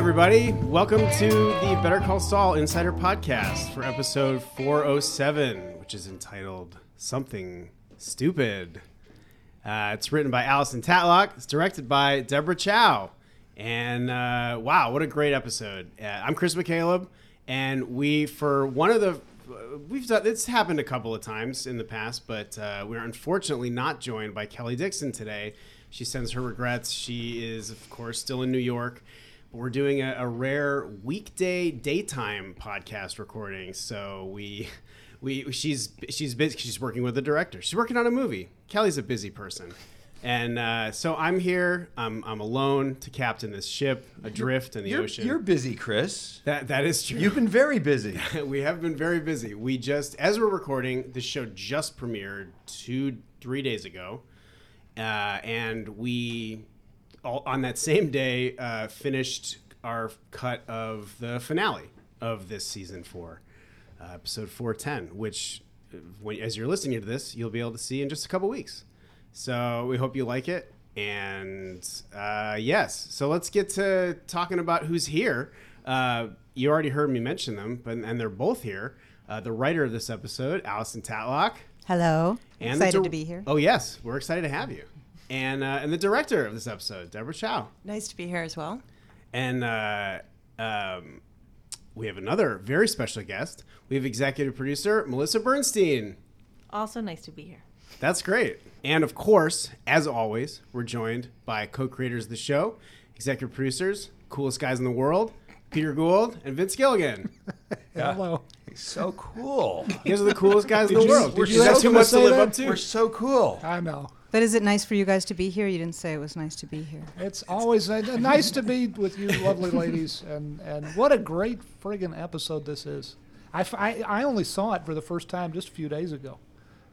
everybody. Welcome to the Better Call Saul Insider Podcast for episode 407, which is entitled Something Stupid. Uh, it's written by Allison Tatlock. It's directed by Deborah Chow. And uh, wow, what a great episode. Uh, I'm Chris McCaleb, and we, for one of the we've done it's happened a couple of times in the past, but uh, we're unfortunately not joined by Kelly Dixon today. She sends her regrets. She is, of course, still in New York. We're doing a, a rare weekday daytime podcast recording, so we. We, she's she's busy. She's working with a director. She's working on a movie. Kelly's a busy person, and uh, so I'm here. I'm, I'm alone to captain this ship adrift in the You're, ocean. you're busy, Chris. that that is true. You've been very busy. we have been very busy. We just, as we're recording, this show just premiered two, three days ago, uh, and we, all, on that same day, uh, finished our cut of the finale of this season four, uh, episode four ten, which, uh, when, as you're listening to this, you'll be able to see in just a couple weeks. So we hope you like it. And uh, yes, so let's get to talking about who's here. Uh, you already heard me mention them, but and they're both here. Uh, the writer of this episode, Allison Tatlock, Hello. and Excited dir- to be here. Oh yes, we're excited to have you. And uh, and the director of this episode, Deborah Chow, Nice to be here as well. and uh, um, we have another very special guest. We have executive producer Melissa Bernstein. Also nice to be here. That's great. And of course, as always, we're joined by co-creators of the show, executive producers, coolest guys in the world, Peter Gould and Vince Gilligan. Hello. so cool. These are the coolest guys in the world. did Is you so have too much to live that? up to? We're so cool. I know. But is it nice for you guys to be here? You didn't say it was nice to be here. It's always uh, nice to be with you, lovely ladies, and, and what a great friggin' episode this is. I, f- I- I only saw it for the first time just a few days ago.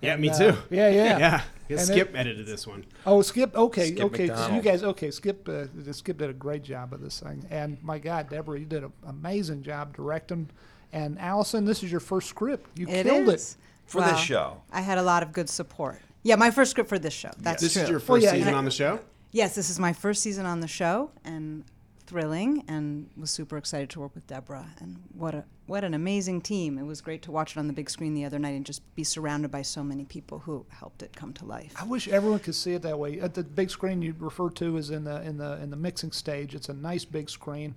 Yeah, me Uh, too. yeah, yeah. Yeah. Yeah, Skip it- edited this one. Oh, Skip. Okay, Skip okay. So you guys, okay. Skip. Uh, Skip did a great job of this thing, and my God, Deborah, you did an amazing job directing. And Allison, this is your first script. You It killed is. For this show. I had a lot of Good support. Yeah, my first script for this show. That's This true. is your first yeah, season yeah. on the show? yes, this is my first season on the show, and thrilling, and was super excited to work with Deborah. And what a what an amazing team! It was great to watch it on the big screen the other night and just be surrounded by so many people who helped it come to life. I wish everyone could see it that way. At the big screen you refer to is in the in the in the mixing stage. It's a nice big screen,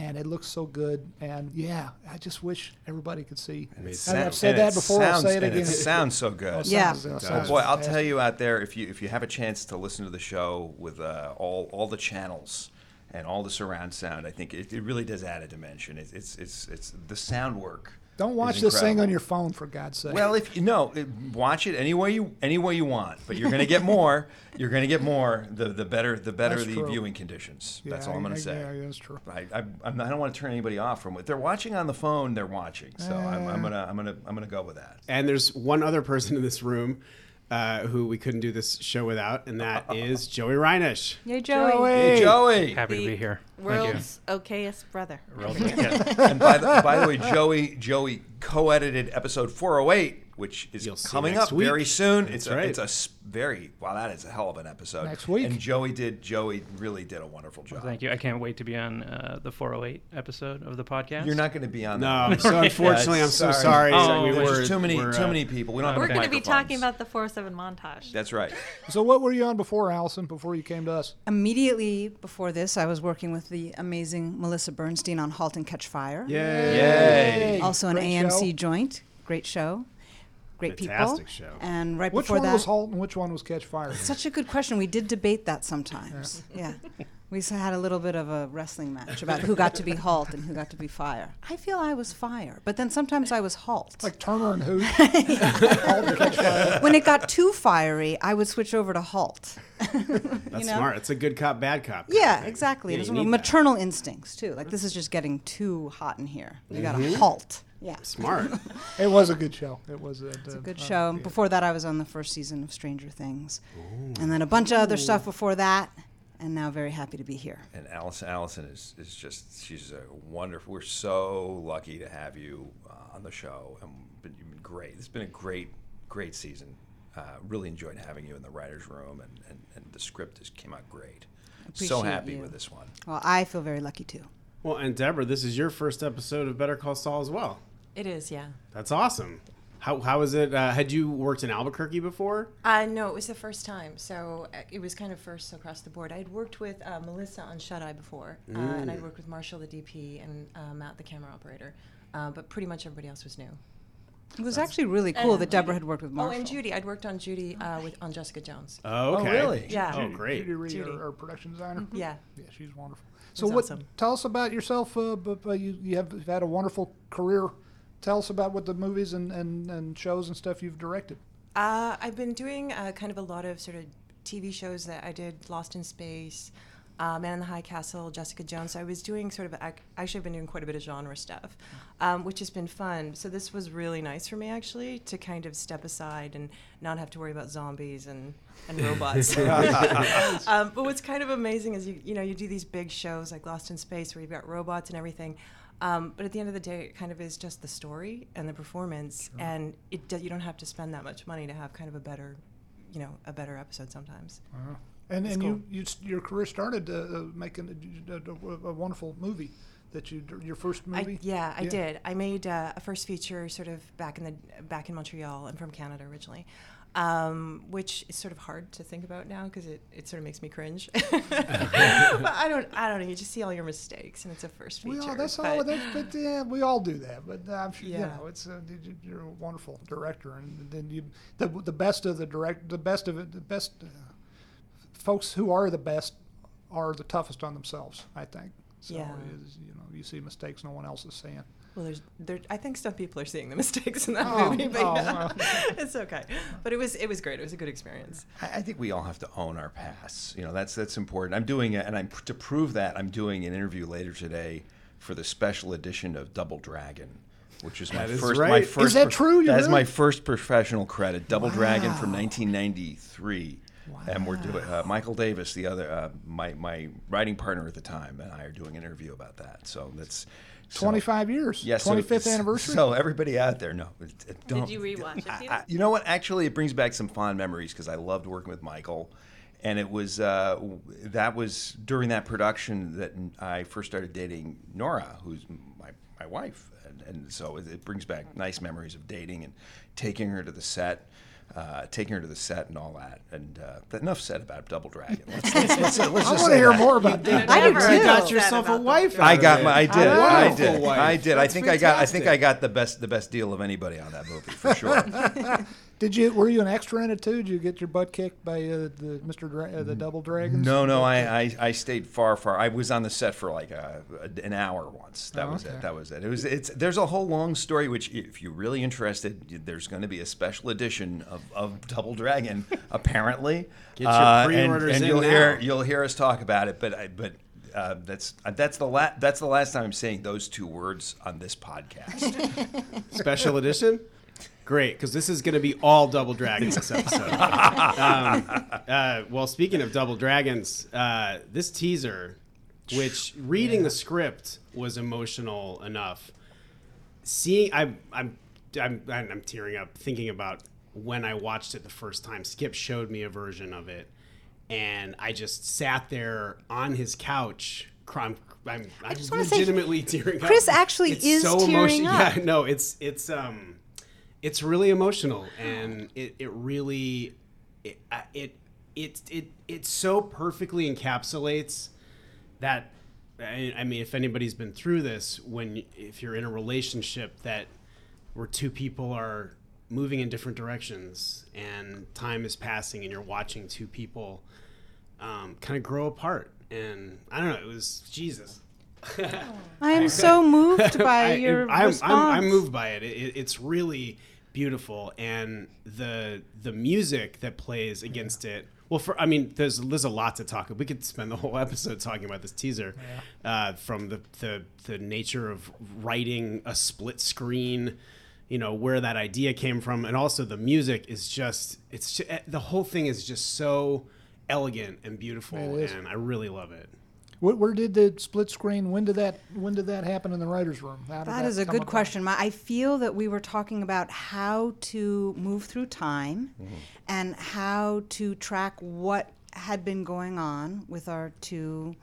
and it looks so good. And yeah, I just wish everybody could see. And it And sound- I've said and that it before. I'll Sounds, say it and again. It sounds so good. Oh, Yeah. sounds- it Oh, sounds boy, I'll tell you out there if you if you have a chance to listen to the show with uh, all all the channels and all the surround sound, I think it, it really does add a dimension. It's it's it's, it's the sound work. Don't watch this thing on your phone, for God's sake. Well, if you know, watch it any way you any way you want, but you're going to get more. You're going to get more. The the better the better That's the true. viewing conditions. Yeah, That's all I'm going to say. Yeah, that's true. I, I, I'm not- I don't want to turn anybody off from it. They're watching on the phone. They're watching, so I'm, I'm eh. gonna I'm gonna I'm gonna go with that. And there's one other person in this room uh, who we couldn't do this show without, and that is Joey Reinisch. Yay, Joey! Joey! Hey, Joey. Happy to The be here. Thank World's okayest brother. you. Real- yeah. and by the, by the way, Joey Joey co-edited episode 408, which is You'll coming up week. very soon. That's it's a, right. it's a s- very wow. That is a hell of an episode. Next week. And Joey did Joey really did a wonderful job. Thank you. I can't wait to be on uh, the 408 episode of the podcast. You're not going to be on. No, that. So unfortunately, I'm so sorry. Oh, we there's were, too many we're, too uh, many people. We don't have We're enough going to be talking about the 407 montage. That's right. So, what were you on before, Allison? Before you came to us? Immediately before this, I was working with the amazing Melissa Bernstein on *Halt and Catch Fire*. Yay. Yay. also an Great AMC show. joint. Great show. Great Fantastic people. show. And right Which before one was Halt and which one was Catch Fire? such a good question. We did debate that sometimes. Yeah. We had a little bit of a wrestling match about who got to be Halt and who got to be Fire. I feel I was Fire, but then sometimes I was Halt. Like Turner and Hooch. Halt and Catch Fire. when it got too fiery, I would switch over to Halt. That's know? smart. It's a good cop, bad cop. Yeah, thing. exactly. Yeah, There's you need that. maternal instincts too. Like this is just getting too hot in here. You got Mm-hmm. to halt. Yeah. Smart. It was a good show. It was a, It's a uh, good uh, show. yeah. Before that, I was on the first season of Stranger Things, and then a bunch of other stuff before that. And now, very happy to be here. And Allison, Allison is, is just she's a wonderful. We're so lucky to have you uh, on the show, and been, you've been great. It's been a great, great season. Uh, really enjoyed having you in the writers' room, and, and, and the script just came out great. so happy you. with this one. Well, I feel very lucky too. Well, and Deborah, this is your first episode of Better Call Saul as well. It is, yeah. That's awesome. How how is it? Uh, had you worked in Albuquerque before? Uh, no, it was the first time, so uh, it was kind of first across the board. I'd worked with uh, Melissa on Shut Eye before, uh, and I'd worked with Marshall, the DP, and uh, Matt, the camera operator. Uh, but pretty much everybody else was new. It was actually really cool that Deborah had worked with Marshall. Oh, and Judy. I'd worked on Judy uh, with on Jessica Jones. Oh, okay. really? Yeah. Oh, great. Judy Rhee, Judy. Our, our production designer. Yeah. Yeah, she's wonderful. So, what? awesome. Tell us about yourself. Uh, but, but you you have you've had a wonderful career. Tell us about what the movies and, and, and shows and stuff you've directed. Uh, I've been doing uh, kind of a lot of sort of TV shows that I did Lost in Space, uh, Man in the High Castle, Jessica Jones. So I was doing sort of, ac- actually, I've been doing quite a bit of genre stuff, um, which has been fun. So this was really nice for me, actually, to kind of step aside and not have to worry about zombies and, and robots. um, but what's kind of amazing is you, you know, you do these big shows like Lost in Space where you've got robots and everything. Um, but at the end of the day, it kind of is just the story and the performance, and it do, you don't have to spend that much money to have kind of a better, you know, a better episode sometimes. And That's and cool. you, you your career started uh, uh, making a, a, a wonderful movie that you your first movie. I, yeah, I did. I made uh, a first feature sort of back in the back in Montreal. I'm from Canada originally, um, which is sort of hard to think about now because it, it sort of makes me cringe. but I don't I don't know. You just see all your mistakes, and it's a first feature. We all, that's but- all. That's, but yeah, we all do that. But uh, I'm sure you know it's uh, you- you're a wonderful director, and then you the the best of the direct the best of it the best uh, folks who are the best are the toughest on themselves. I think. So Yeah. is, you know you see mistakes no one else is seeing. Well, there's there. I think some people are seeing the mistakes in that Oh, movie, but oh, yeah, well. it's okay. But it was it was great. It was a good experience. I, I think we all have to own our pasts. You know, that's that's important. I'm doing it, and I'm to prove that I'm doing an interview later today for the special edition of Double Dragon, which is my That is first. My right. first. Is that true? You That is my first professional credit. Double Dragon from Wow. 1993. And we're doing uh, Michael Davis, the other uh, my my writing partner at the time, and I are doing an interview about that. So that's so- Twenty five years. Yes, so- Twenty fifth anniversary. So everybody out there, no, it- it don't. Did you rewatch it, I- Peter? I- you know what? Actually, it brings back some fond memories because I loved working with Michael, and it was uh, that was during that production that I first started dating Nora, who's my my wife, and, and so it, it brings back nice memories of dating and taking her to the set. Uh, taking her to the set and all that, and uh, enough said about Double Dragon. Let's, let's, let's, let's I just want to hear that. more about that. I did too. You got yourself a wife. that. I got of my, I did, A I wonderful did, wife. I did. I That's think I got, I think I got the best, the best deal of anybody on that movie for sure. Did you were you an extra in it too? Did you get your butt kicked by uh, the Mr. Dra- uh, the Double Dragons? no, no, I, I, I stayed far, far. I was on the set for like a, an hour once. That Oh, was okay. it. That was it. It was. It's. There's a whole long story. Which, if you're really interested, there's going to be a special edition of, of Double Dragon. apparently, Get your Uh, and- pre-orders and, in you'll now. hear you'll hear us talk about it. But I, but. Uh, that's uh, that's the la- that's the last time I'm saying those two words on this podcast. Special edition? Great, because this is going to be all Double Dragons this episode. um, uh, well, speaking of Double Dragons, uh, this teaser, which reading the script was emotional enough. Seeing, I'm, I'm, I'm, I'm tearing up thinking about when I watched it the first time. Skip showed me a version of it, and I just sat there on his couch. Crying, I'm, I'm just wanna say, legitimately tearing up. Chris actually It's is tearing emotion- up. Yeah, no, it's it's um, it's really emotional, and it it really it it it it it so perfectly encapsulates that. I I mean, if anybody's been through this, when if you're in a relationship that where two people are moving in different directions and time is passing and you're watching two people um, kind of grow apart, and I don't know, it was Jesus. I am so moved by I, your I'm, response. I'm, I'm moved by it. it. It's really beautiful, and the the music that plays against it. Well, for I mean, there's there's a lot to talk. About. We could spend the whole episode talking about this teaser, uh, from the, the the nature of writing a split screen, you know, where that idea came from, and also the music is just it's ju- the whole thing is just so elegant and beautiful, and I really love it. Where, where did the split screen? When did that? When did that happen in the writers' room? That is a good about? question. My- I feel that we were talking about how to move through time and how to track what had been going on with our two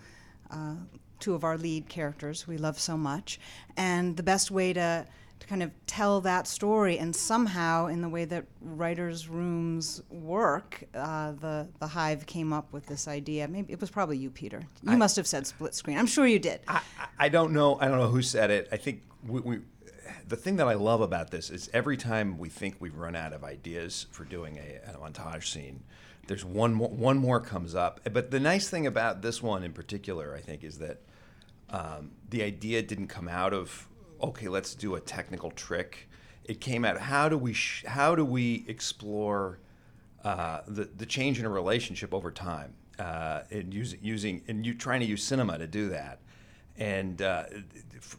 uh, two of our lead characters we love so much, and the best way to to kind of tell that story and somehow in the way that writers rooms work uh, the the hive came up with this idea maybe it was probably you peter you must have said split screen i'm sure you did I, I don't know. I don't know who said it. I think we, we. The thing that I love about this is every time we think we've run out of ideas for doing a, a montage scene, there's one more. One more comes up. But the nice thing about this one in particular, I think, is that um, the idea didn't come out of okay, let's do a technical trick. It came out how do we sh- how do we explore uh, the the change in a relationship over time uh, and using using and you trying to use cinema to do that. And uh,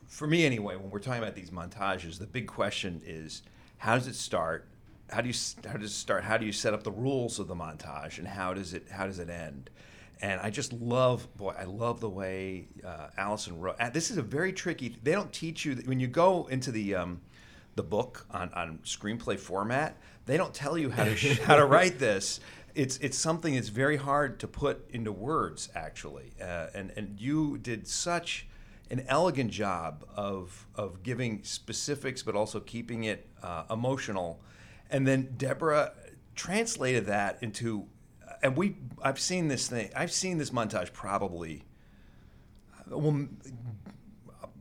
for me, anyway, when we're talking about these montages, the big question is how does it start? How do you how does it start? How do you set up the rules of the montage, and how does it how does it end? And I just love, boy, I love the way uh, Allison wrote. This is a very tricky. They don't teach you when you go into the um, the book on, on screenplay format. They don't tell you how to how to write this. It's it's something that's very hard to put into words, actually. Uh, and and you did such an elegant job of of giving specifics, but also keeping it uh, emotional. And then Deborah translated that into, and we I've seen this thing. I've seen this montage probably, well,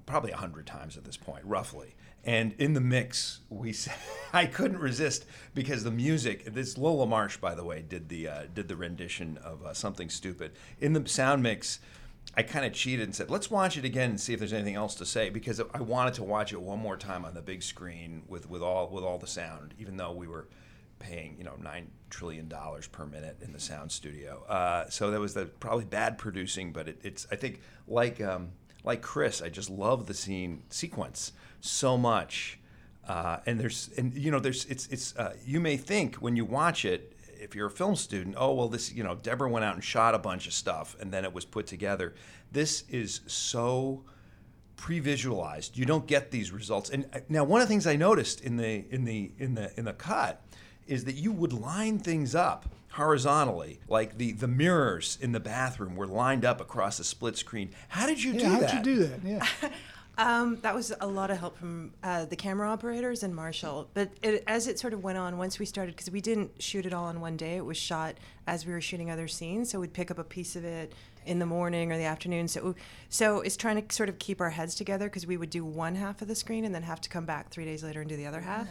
probably a hundred times at this point, roughly. And in the mix, we I couldn't resist because the music. This Lola Marsh, by the way, did the uh, did the rendition of uh, something stupid in the sound mix. I kind of cheated and said, "Let's watch it again and see if there's anything else to say," because I wanted to watch it one more time on the big screen with, with all with all the sound, even though we were paying you know nine trillion dollars per minute in the sound studio. Uh, so that was the probably bad producing, but it, it's I think like um, like Chris, I just love the scene sequence so much. Uh, and there's and you know there's it's it's uh, you may think when you watch it if you're a film student oh well this you know Deborah went out and shot a bunch of stuff and then it was put together this is so pre-visualized you don't get these results and uh, now one of the things I noticed in the in the in the in the cut is that you would line things up horizontally like the the mirrors in the bathroom were lined up across the split screen how did you Yeah, do how'd that you do that? Yeah. Um, that was a lot of help from uh, the camera operators and Marshall. But it, as it sort of went on, once we started, because we didn't shoot it all in one day, it was shot as we were shooting other scenes. So we'd pick up a piece of it in the morning or the afternoon. So, so it's trying to sort of keep our heads together because we would do one half of the screen and then have to come back three days later and do the other half.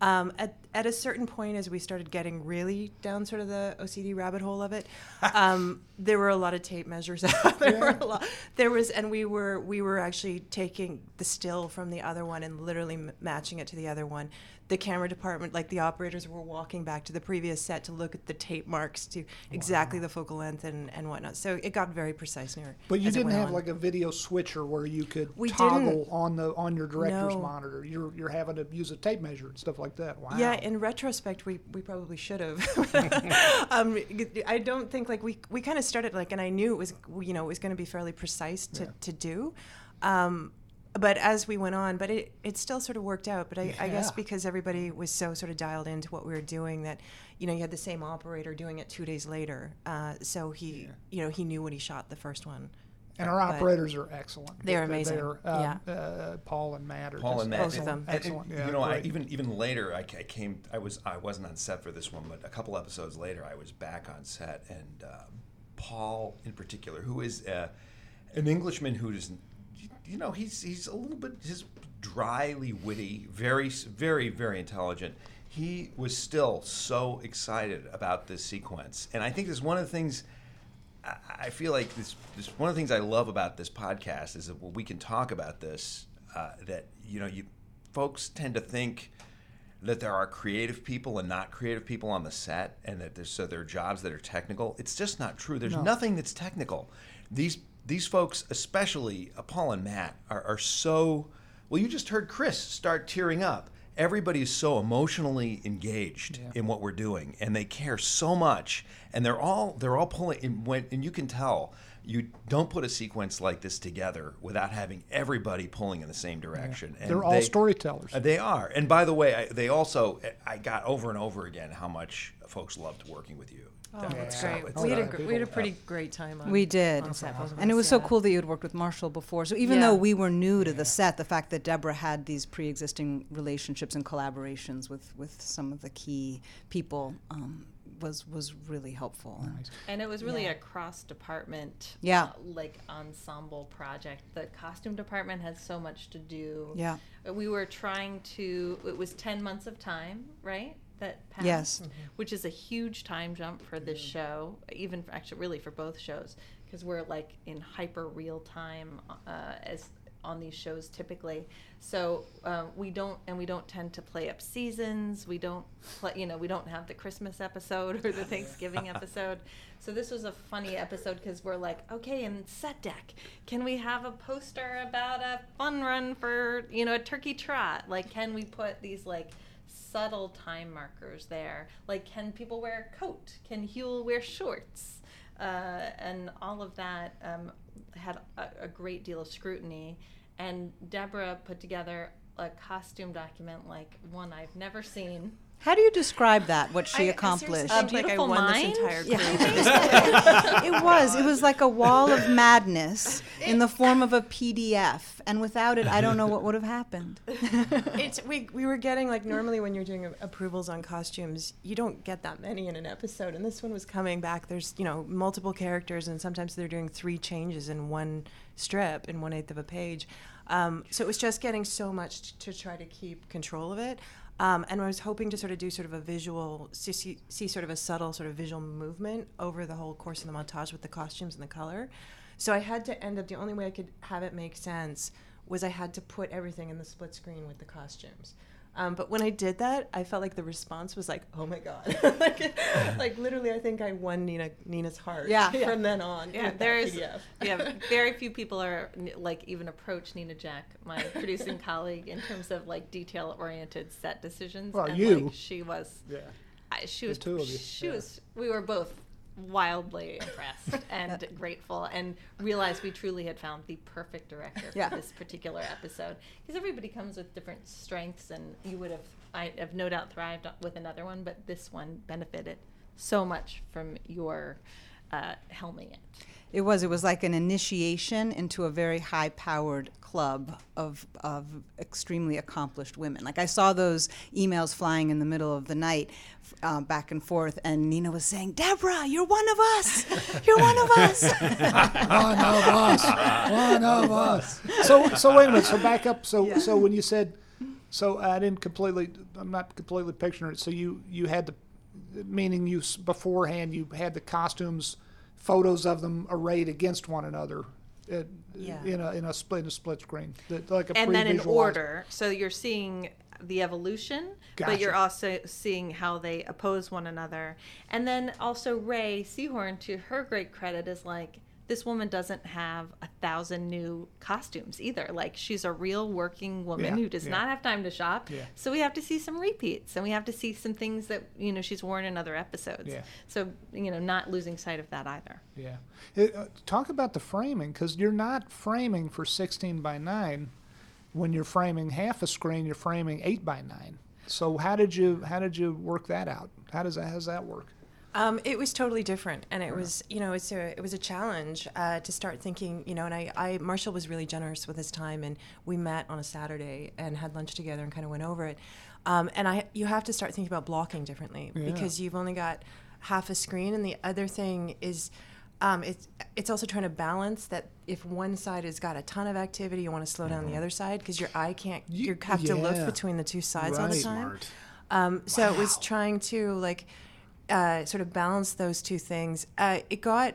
Um, at, at a certain point, as we started getting really down sort of the OCD rabbit hole of it, um, there were a lot of tape measures. there were a lot. There was, and we were we were actually taking the still from the other one and literally m- matching it to the other one. The camera department, like the operators, were walking back to the previous set to look at the tape marks to exactly the focal length and, and whatnot. So it got very precise near. But you didn't have on. like a video switcher where you could We toggle didn't. on the on your director's No. monitor. You're you're having to use a tape measure and stuff like that. Wow. Yeah, in retrospect, we, we probably should have. um, I don't think like we we kind of started like, and I knew it was you know it was going to be fairly precise to, to do, um, but as we went on, but it it still sort of worked out. But I, I guess because everybody was so sort of dialed into what we were doing that, you know, you had the same operator doing it two days later, uh, so he you know he knew when he shot the first one. And our but- operators are excellent. They're amazing. They're, um, uh, Paul and Matt are Paul just and Matt, Both of and- them. and- Excellent. and, Yeah, you know, I, even even later, I, I came. I was I wasn't on set for this one, but a couple episodes later, I was back on set, and uh, Paul, in particular, who is uh, an Englishman who is, you know, he's he's a little bit his dryly witty, very very very intelligent. He was still so excited about this sequence, and I think this is one of the things. I- I feel like this, this one of the things I love about this podcast is that we can talk about this. Uh, that you know, you folks tend to think that there are creative people and not creative people on the set, and that there's so there are jobs that are technical. It's just not true. There's No. nothing that's technical. These these folks, especially Paul and Matt, are, are so. Well, you just heard Chris start tearing up. Everybody is so emotionally engaged Yeah. in what we're doing, and they care so much, and they're all they're all pulling. And, when, and you can tell you don't put a sequence like this together without having everybody pulling in the same direction. And They're all they- storytellers. They are, and by the way, I, they also I got over and over again how much folks loved working with you. Oh, That that's was great. solid Oh, we had a yeah. gr- we had a pretty great time on. We did. on set, both of And it us, was so yeah. cool that you had worked with Marshall before. So even Yeah. though we were new to the set, the fact that Deborah had these pre-existing relationships and collaborations with, with some of the key people um, was was really helpful. Nice. And it was really Yeah. a cross department, Yeah. uh, like ensemble project. The costume department had so much to do. Yeah. Uh, We were trying to, it was 10 months of time, right? That passed. Yes. Which is a huge time jump for this show, even for, actually, really for both shows, because we're like in hyper real time uh, as on these shows typically. So um, we don't, and we don't tend to play up seasons. We don't play, you know, we don't have the Christmas episode or the Thanksgiving episode. So this was a funny episode because we're like, okay, in set deck, can we have a poster about a fun run for, you know, a turkey trot? Like, can we put these like subtle time markers there? Like, can people wear a coat? Can Huell wear shorts? Uh, and all of that um, had a, a great deal of scrutiny. And Deborah put together a costume document like one I've never seen. How do you describe that? What she I accomplished? seriously think, like I won mind? this entire Yeah. it was. It was like a wall of madness in the form of a PDF, and without it, I don't know what would have happened. it's we we were getting like normally when you're doing a- approvals on costumes, you don't get that many in an episode, and this one was coming back. There's you know multiple characters, and sometimes they're doing three changes in one strip in one eighth of a page. Um, so it was just getting so much t- to try to keep control of it. Um, and I was hoping to sort of do sort of a visual, see, see, see sort of a subtle sort of visual movement over the whole course of the montage with the costumes and the color. So I had to end up, the only way I could have it make sense was I had to put everything in the split screen with the costumes. Um, but when I did that, I felt like the response was like, "Oh my god!" like, like literally, I think I won Nina Nina's heart. Yeah. from then on. Yeah, there's yeah, very few people are like even approach Nina Jack, my producing colleague, in terms of like detail oriented set decisions. Well, and you. like she was, Yeah. I, she The was, two of you, she yeah. was. We were both wildly impressed and grateful, and realized we truly had found the perfect director Yeah. for this particular episode. Because everybody comes with different strengths, and you would have, I have no doubt thrived with another one, but this one benefited so much from your uh, helming it. It was. It was like an initiation into a very high-powered club of of extremely accomplished women. Like I saw those emails flying in the middle of the night, uh, back and forth, and Nina was saying, "Deborah, you're one of us. You're one of us." One of us. One of us. So so wait a minute. So back up. So so when you said, so I didn't completely. I'm not completely picturing it. So you you had the, meaning you beforehand you had the costumes, photos of them arrayed against one another. uh, Yeah. In a in a split in a split screen, that- like a and then in order. So you're seeing the evolution, but you're also seeing how they oppose one another. And then also Rhea Seehorn, to her great credit, is like this woman doesn't have a thousand new costumes either. Like she's a real working woman Yeah, who does yeah. not have time to shop. Yeah. So we have to see some repeats, and we have to see some things that you know she's worn in other episodes. Yeah. So you know, not losing sight of that either. Yeah. Uh, uh, talk about the framing, because you're not framing for 16 by 9. When you're framing half a screen, you're framing 8 by 9. So how did you how did you work that out? How does that how does that work? Um, it was totally different, and it was you know it's a it was a challenge uh, to start thinking you know and I, I Marshall was really generous with his time and we met on a Saturday and had lunch together and kind of went over it, um, and I you have to start thinking about blocking differently Yeah. because you've only got half a screen and the other thing is. Um, it's it's also trying to balance that if one side has got a ton of activity, you want to slow down the other side because your eye can't. Ye- You have to look between the two sides all the time. Smart. Um, so it was trying to like uh, sort of balance those two things. Uh, it got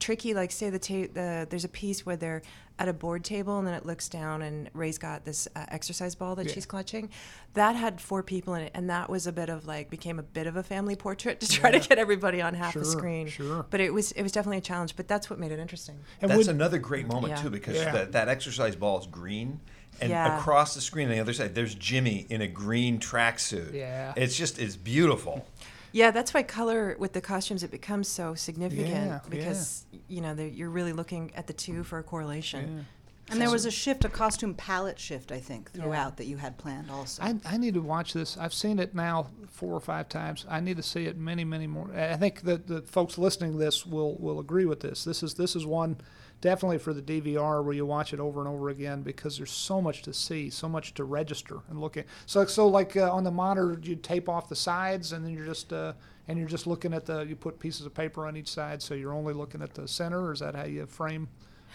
tricky. Like say the, ta- the there's a piece where they're at a board table and then it looks down and Rhea's got this uh, exercise ball that Yeah. she's clutching. That had four people in it, and that was a bit of like became a bit of a family portrait to try to get everybody on half Sure, the screen. sure. But it was it was definitely a challenge. But that's what made it interesting. And That's when- another great moment Yeah. too, because Yeah. that, that exercise ball is green, and Yeah. across the screen on the other side, there's Jimmy in a green tracksuit. Yeah. it's just it's beautiful. Yeah, that's why color with the costumes it becomes so significant Yeah, because you know you're really looking at the two for a correlation. And there was a shift, a costume palette shift, I think, throughout that you had planned also. I, I need to watch this. I've seen it now four or five times. I need to see it many, many more. I think that the folks listening to this will, will agree with this. This is this is one definitely for the DVR where you watch it over and over again because there's so much to see, so much to register and look at. So so like uh, on the monitor, you tape off the sides and then you're just uh, and you're just looking at the. You put pieces of paper on each side, so you're only looking at the center. Or is that how you frame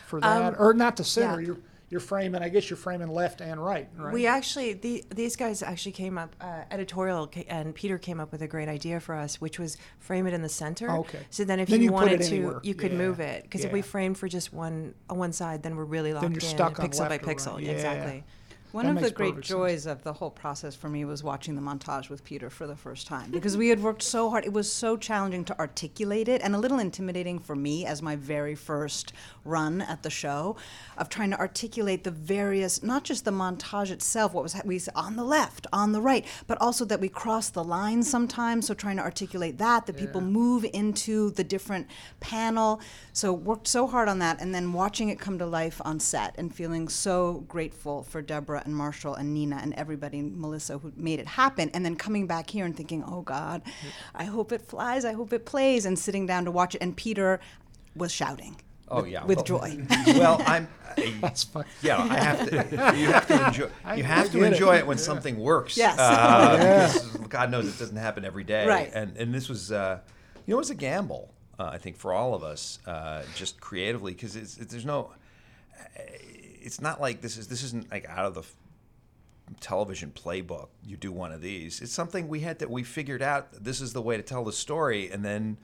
for that? Um, or not the center? yeah. You're you're framing. I guess you're framing left and right. Right. We actually, the, these guys actually came up, uh, editorial, and Peter came up with a great idea for us, which was frame it in the center. Oh, okay. So then if Then you, you wanted to, anywhere. you could Yeah. move it. Because if we Yeah. frame for just one on one side, then we're really locked then you're in, stuck on pixel by right. pixel. Yeah. Exactly. One That of the great perfect sense. joys of the whole process for me was watching the montage with Peter for the first time because we had worked so hard. It was so challenging to articulate it and a little intimidating for me as my very first run at the show of trying to articulate the various, not just the montage itself, what was ha- we on the left, on the right, but also that we cross the line sometimes. So trying to articulate that, that people move into the different panel. So worked so hard on that, and then watching it come to life on set and feeling so grateful for Deborah and Marshall and Nina and everybody, Melissa, who made it happen, and then coming back here and thinking, oh God, I hope it flies, I hope it plays, and sitting down to watch it, and Peter was shouting. Oh with- yeah, with Well, joy. Well, I'm. I, That's fine. yeah, I have to. You have to enjoy. You have to get it. enjoy it when something works. Yes. Uh, Because God knows it doesn't happen every day. Right. And and this was, uh, you know, it was a gamble. Uh, I think for all of us, uh, just creatively, because it's, it's there's no. It's not like this is this isn't like out of the television playbook. You do one of these. It's something we had that we figured out. This is the way to tell the story, and then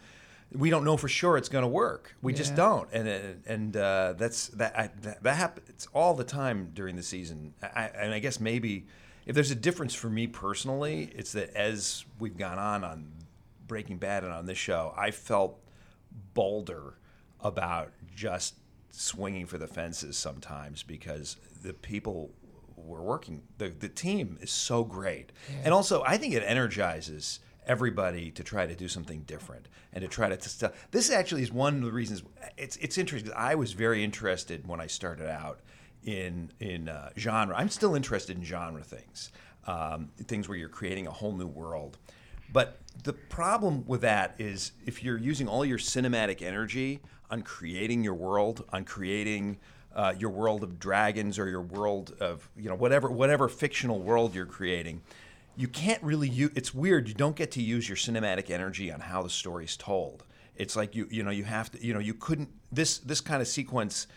we don't know for sure it's going to work. We just don't, and and, and uh, that's that I, that, that happens all the time during the season. I, and I guess maybe if there's a difference for me personally, it's that as we've gone on on Breaking Bad and on this show, I felt bolder about just swinging for the fences sometimes because the people we're working. The, the team is so great. And also i think it energizes everybody to try to do something different and to try to, to this actually is one of the reasons it's it's interesting because i was very interested when i started out in in uh, genre. I'm still interested in genre things um, things where you're creating a whole new world but the problem with that is if you're using all your cinematic energy on creating your world, on creating uh, your world of dragons or your world of you know whatever whatever fictional world you're creating, you can't really use. It's weird. You don't get to use your cinematic energy on how the story's told. It's like you you know you have to you know you couldn't this this kind of sequence.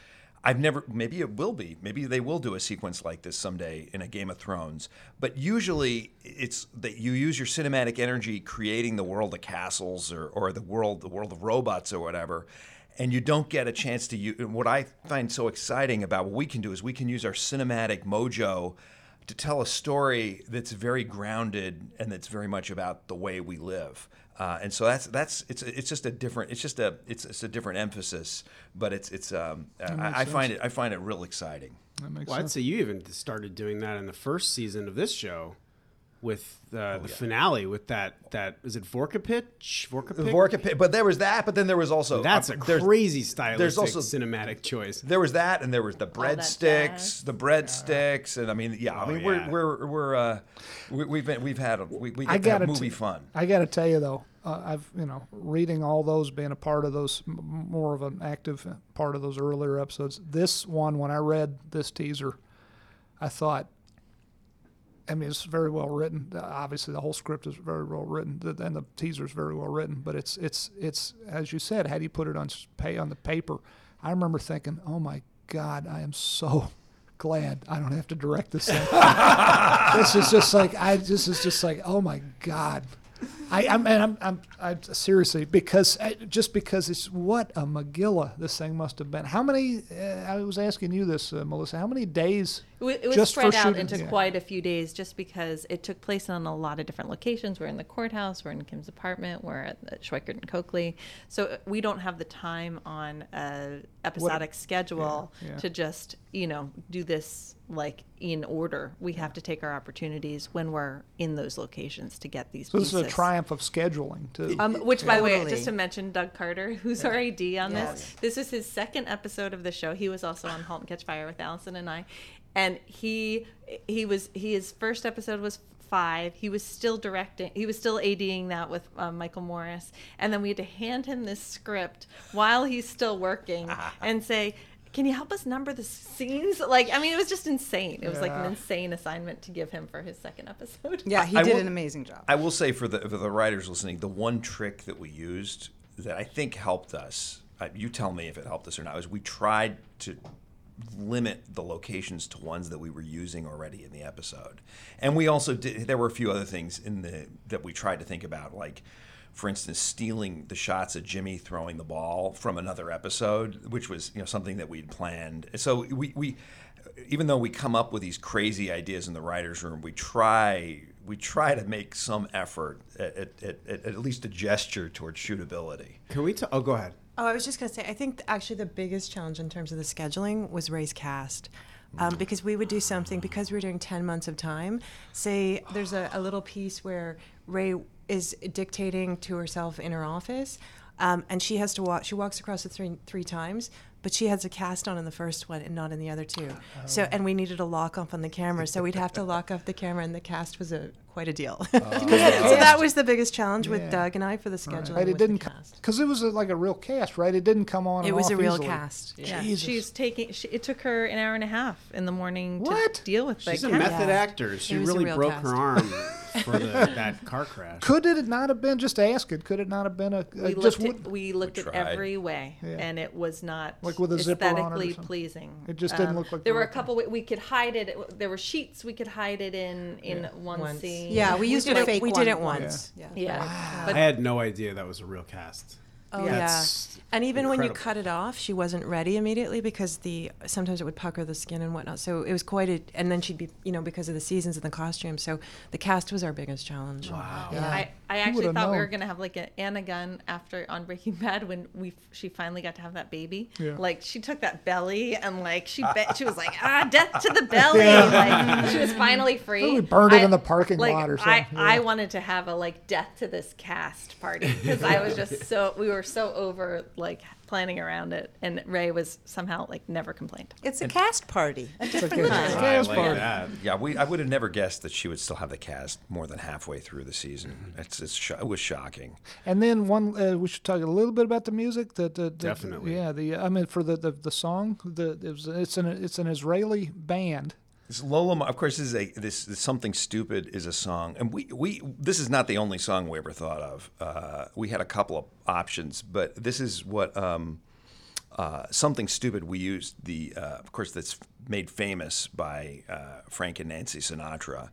I've never. Maybe it will be. Maybe they will do a sequence like this someday in a Game of Thrones. But usually, it's that you use your cinematic energy creating the world of castles or, or the world the world of robots or whatever, and you don't get a chance to use. What I find so exciting about what we can do is we can use our cinematic mojo to tell a story that's very grounded and that's very much about the way we live. Uh, and so that's that's it's it's just a different it's just a it's, it's a different emphasis, but it's it's um, I, I find it I find it real exciting. That makes Well, I'd say you even started doing that in the first season of this show with uh, Oh, the finale with that that is it Vorkapich? Vorkapich? Vorka, but there was that, but then there was also That's uh, a crazy stylistic there's also- cinematic choice. There was that, and there was the breadsticks, the breadsticks, and I mean, yeah, I Oh, mean, yeah. we're we're we're uh, we, we've been, we've had a, we, we I get to have gotta movie t- fun. I got to tell you though, uh, I've you know reading all those, being a part of those, m- more of an active part of those earlier episodes. This one, when I read this teaser, I thought. I mean, it's very well written. Obviously, the whole script is very well written, and the teaser is very well written. But it's it's it's as you said. Do you put it on pay on the paper? I remember thinking, "Oh my God, I am so glad I don't have to direct this thing." this is just like I. This is just like, oh my God. I, I'm, and I'm, I'm, I'm seriously because I, just because it's what a Megillah this thing must have been. How many? Uh, I was asking you this, uh, Melissa. How many days It wa- It was Just spread out shooting, into yeah. quite a few days just because it took place on a lot of different locations. We're in the courthouse, we're in Kim's apartment, we're at the Schweikart and Cokely. So uh, we don't have the time on a episodic schedule yeah. to just, you know, do this like in order. We have to take our opportunities when we're in those locations to get these So this pieces. is a triumph of scheduling too. Um, which, by the way, just to mention Doug Carter, who's our AD on Yes. this, this was his second episode of the show. He was also on *Halt and Catch Fire* with Allison and I, and he he was he his first episode was five. He was still directing. He was still ADing that with um, Michael Morris, and then we had to hand him this script while he's still working and say. Can you help us number the scenes? Like, I mean, it was just insane. It was like an insane assignment to give him for his second episode. Yeah, he I did will- an amazing job. I will say for the for the writers listening, the one trick that we used that I think helped us. Uh, you tell me if it helped us or not. Is we tried to limit the locations to ones that we were using already in the episode, and we also did. There were a few other things in the that we tried to think about, like. For instance, stealing the shots of Jimmy throwing the ball from another episode, which was you know something that we'd planned. So we, we even though we come up with these crazy ideas in the writers' room, we try we try to make some effort at at, at, at, at least a gesture towards shootability. Can we? T- oh, go ahead. Oh, I was just going to say, I think actually the biggest challenge in terms of the scheduling was Rhea's cast. Um, because we would do something, because we were doing 10 months of time, say there's a, a little piece where Ray is dictating to herself in her office, um, and she has to walk, she walks across the three, three times, but she has a cast on in the first one and not in the other two. So, and we needed a lock off on the camera, so we'd have to lock off the camera, and the cast was a quite a deal. so that was the biggest challenge with Yeah. Doug and I for the scheduling. right, it didn't cast. because it was a, like a real cast, right? It didn't come on. It and was off a real easily. cast. Yeah, Jesus. she's taking. She, it took her an hour and a half in the morning What? to deal with. She's that She's a cast. method Yeah. actor. She It was a really real broke cast. her arm for the, that car crash. Could it not have been? Just ask it. Could it not have been a, a We just looked, at, we looked at every way, Yeah. and it was not Like with a zipper on aesthetically pleasing. It just didn't Um, look like there the were a couple. wa- We could hide it. There were sheets we could hide it in in one Once. scene. Yeah, we used did a it- fake we one did it once. once. Yeah. Yeah, I but had no idea that was a real cast. Oh That's yeah. And even when you cut it off, she wasn't ready immediately because the sometimes it would pucker the skin and whatnot. So it was quite a and then she'd be you know because of the seasons and the costumes. So the cast was our biggest challenge. Wow. Yeah. I, I actually would've thought we were gonna have like an Anna Gunn after on Breaking Bad when we she finally got to have that baby. Yeah. Like she took that belly and like she bet she was like ah death to the belly. Like she was finally free. Well, we burned it in the parking like, lot or something, I yeah. wanted to have a like death to this cast party because I was just so we were so over like planning around it and Rhea was somehow like never complained. It's a cast party. A It's a different good cast like party. that. Yeah, we I would have never guessed that she would still have the cast more than halfway through the season. It's, it's sho- it was shocking. And then one, uh, we should talk a little bit about the music. The, the, the Definitely. yeah. The I mean, for the the, the song, the it was, it's an it's an Israeli band. This Lola, of course, this is a this, this something stupid is a song, and we we this is not the only song we ever thought of. Uh, we had a couple of options, but this is what um, uh, something stupid we used. The uh, of course that's made famous by uh, Frank and Nancy Sinatra,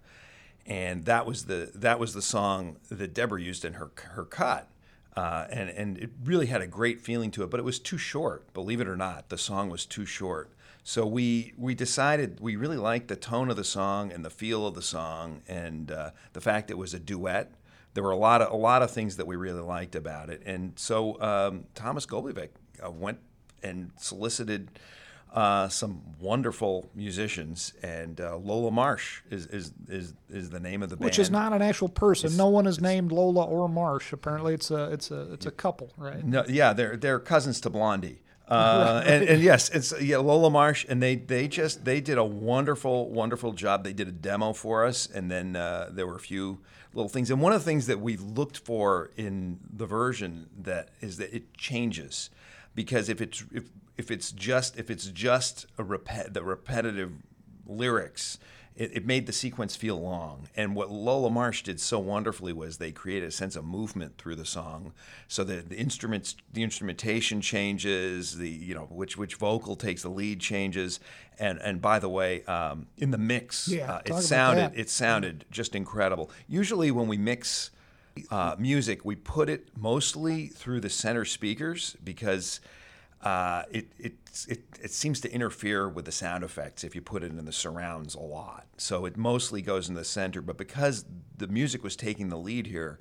and that was the that was the song that Deborah used in her her cut. Uh, and and it really had a great feeling to it, but it was too short. Believe it or not, the song was too short. So we we decided we really liked the tone of the song and the feel of the song and uh, the fact it was a duet. There were a lot of a lot of things that we really liked about it, and so um, Thomas Golubic uh, went and solicited uh, some wonderful musicians, and uh, Lola Marsh is, is is is the name of the band, Which is not an actual person. no one is named Lola or Marsh. Apparently, it's a it's a it's a couple, right? No, yeah, they're they're cousins to Blondie. Uh, and, and yes, it's yeah Lola Marsh, and they they just they did a wonderful wonderful job. They did a demo for us, and then uh, there were a few little things. And one of the things that we looked for in the version that is that it changes, because if it's if if it's just if it's just a repet the repetitive lyrics, it, it made the sequence feel long. And what Lola Marsh did so wonderfully was they created a sense of movement through the song, so that the instruments, the instrumentation changes, the you know which which vocal takes the lead changes, and and by the way, um, in the mix, Yeah, uh, it sounded it sounded just incredible. Usually when we mix uh, music, we put it mostly through the center speakers because uh, it, it it it seems to interfere with the sound effects if you put it in the surrounds a lot. So it mostly goes in the center. But because the music was taking the lead here,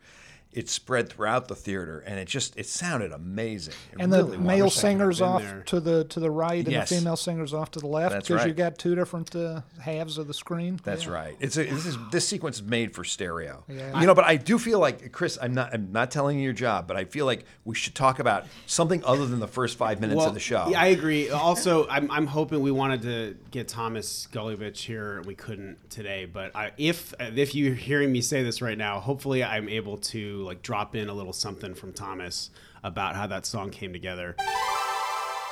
it spread throughout the theater, and it just it sounded amazing. It And really the male wish I could've singers off there. to the to the right and Yes. the female singers off to the left That's because you right. got two different uh, halves of the screen. That's right. It's a, this is this sequence is made for stereo. Yeah. You know, but I do feel like Chris. I'm not. I'm not telling you your job, but I feel like we should talk about something other than the first five minutes of the show. Yeah, I agree. Also, I'm, I'm hoping we wanted to get Thomas Golubic here. We couldn't today, but I, if if you're hearing me say this right now, hopefully I'm able to like drop in a little something from Thomas about how that song came together.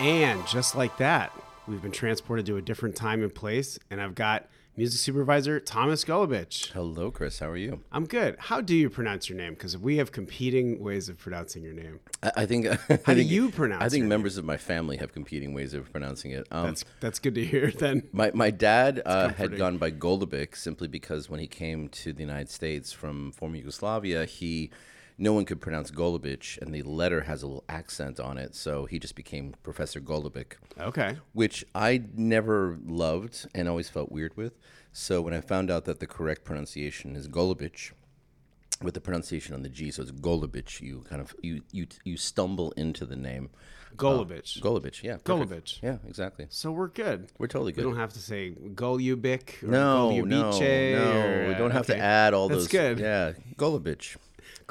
And just like that, we've been transported to a different time and place, and I've got music supervisor Thomas Golubic. Hello, Chris. How are you? I'm good. How do you pronounce your name? Because we have competing ways of pronouncing your name. I, I think. How do you pronounce I think members of my family have competing ways of pronouncing it. Um, That's that's good to hear. Then my my dad uh, had gone by Golubik simply because when he came to the United States from former Yugoslavia, he no one could pronounce Golubic, and the letter has a little accent on it, so he just became Professor Golubic. okay. which I never loved and always felt weird with. So when I found out that the correct pronunciation is Golubic, with the pronunciation on the G, so it's Golubic, you kind of you you you stumble into the name Golubic. Golubic. Yeah, perfect. Golubic. Yeah, exactly. So we're good. We're totally good. We don't have to say Golubic or No, no, no. Or, We uh, don't have okay. to add all That's those. good. Yeah,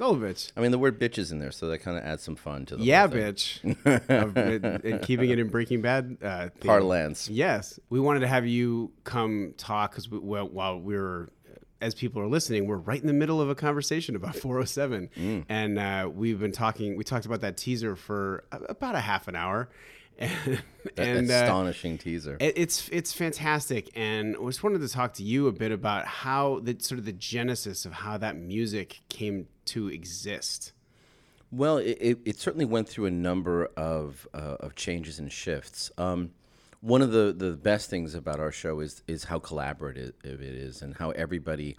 Golubic. Golubic. I mean, the word bitch is in there, so that kind of adds some fun to the Yeah, thing. bitch. Of- and, and keeping it in Breaking Bad uh, theme. Parlance. Yes, we wanted to have you come talk because we, well, while we were, as people are listening, we're right in the middle of a conversation about 407, Mm. and uh, we've been talking. We talked about that teaser for about a half an hour, and, and uh, Astonishing teaser. It- It's it's fantastic, and I just wanted to talk to you a bit about how the sort of the genesis of how that music came to exist. Well, it, it, it certainly went through a number of uh, of changes and shifts. Um, one of the, the best things about our show is is how collaborative it is and how everybody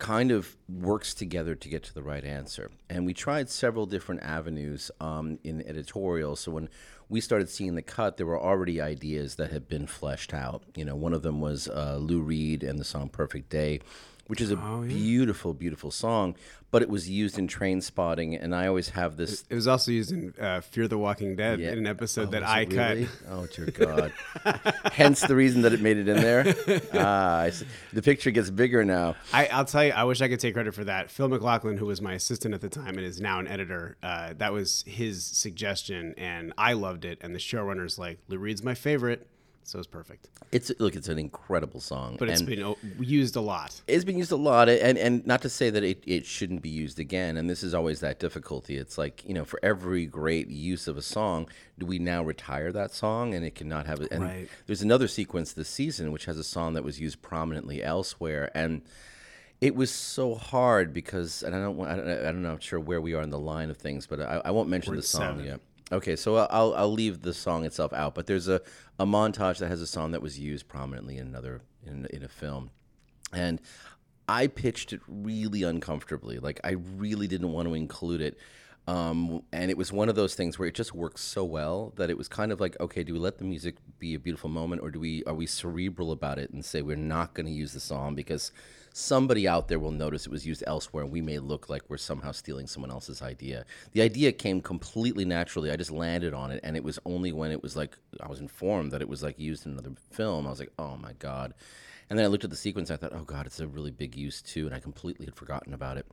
kind of works together to get to the right answer. And we tried several different avenues um, in editorial. So when we started seeing the cut, there were already ideas that had been fleshed out. You know, one of them was uh, Lou Reed and the song "Perfect Day." Which is a beautiful, beautiful song, but it was used in Trainspotting, and I always have this It was also used in uh, Fear the Walking Dead Yeah. in an episode Oh, that I it cut. really? Oh dear God! Hence the reason that it made it in there. Ah, the picture gets bigger now. I, I'll tell you, I wish I could take credit for that. Phil McLaughlin, who was my assistant at the time and is now an editor, uh, that was his suggestion, and I loved it. And the showrunner's like, Lou Reed's my favorite, so it's perfect. It's look, it's an incredible song, But it's and been used a lot. it's been used a lot, and and not to say that it, it shouldn't be used again. And this is always that difficulty. It's like you know, for every great use of a song, do we now retire that song and it cannot have it? And Right. there's another sequence this season which has a song that was used prominently elsewhere, and it was so hard because and I don't want- I don't, I don't know I'm sure where we are in the line of things, but I, I won't mention the song seven. yet. Okay, so I'll I'll leave the song itself out, but there's a, a montage that has a song that was used prominently in another in, in a film, and I pitched it really uncomfortably. Like I really didn't want to include it. Um, and it was one of those things where it just works so well that it was kind of like, okay, do we let the music be a beautiful moment, or do we are we cerebral about it and say we're not going to use the song because somebody out there will notice it was used elsewhere, and we may look like we're somehow stealing someone else's idea. The idea came completely naturally. I just landed on it, and it was only when it was like I was informed that it was like used in another film. I was like, oh my god. And then I looked at the sequence. I thought, oh god, it's a really big use too, and I completely had forgotten about it.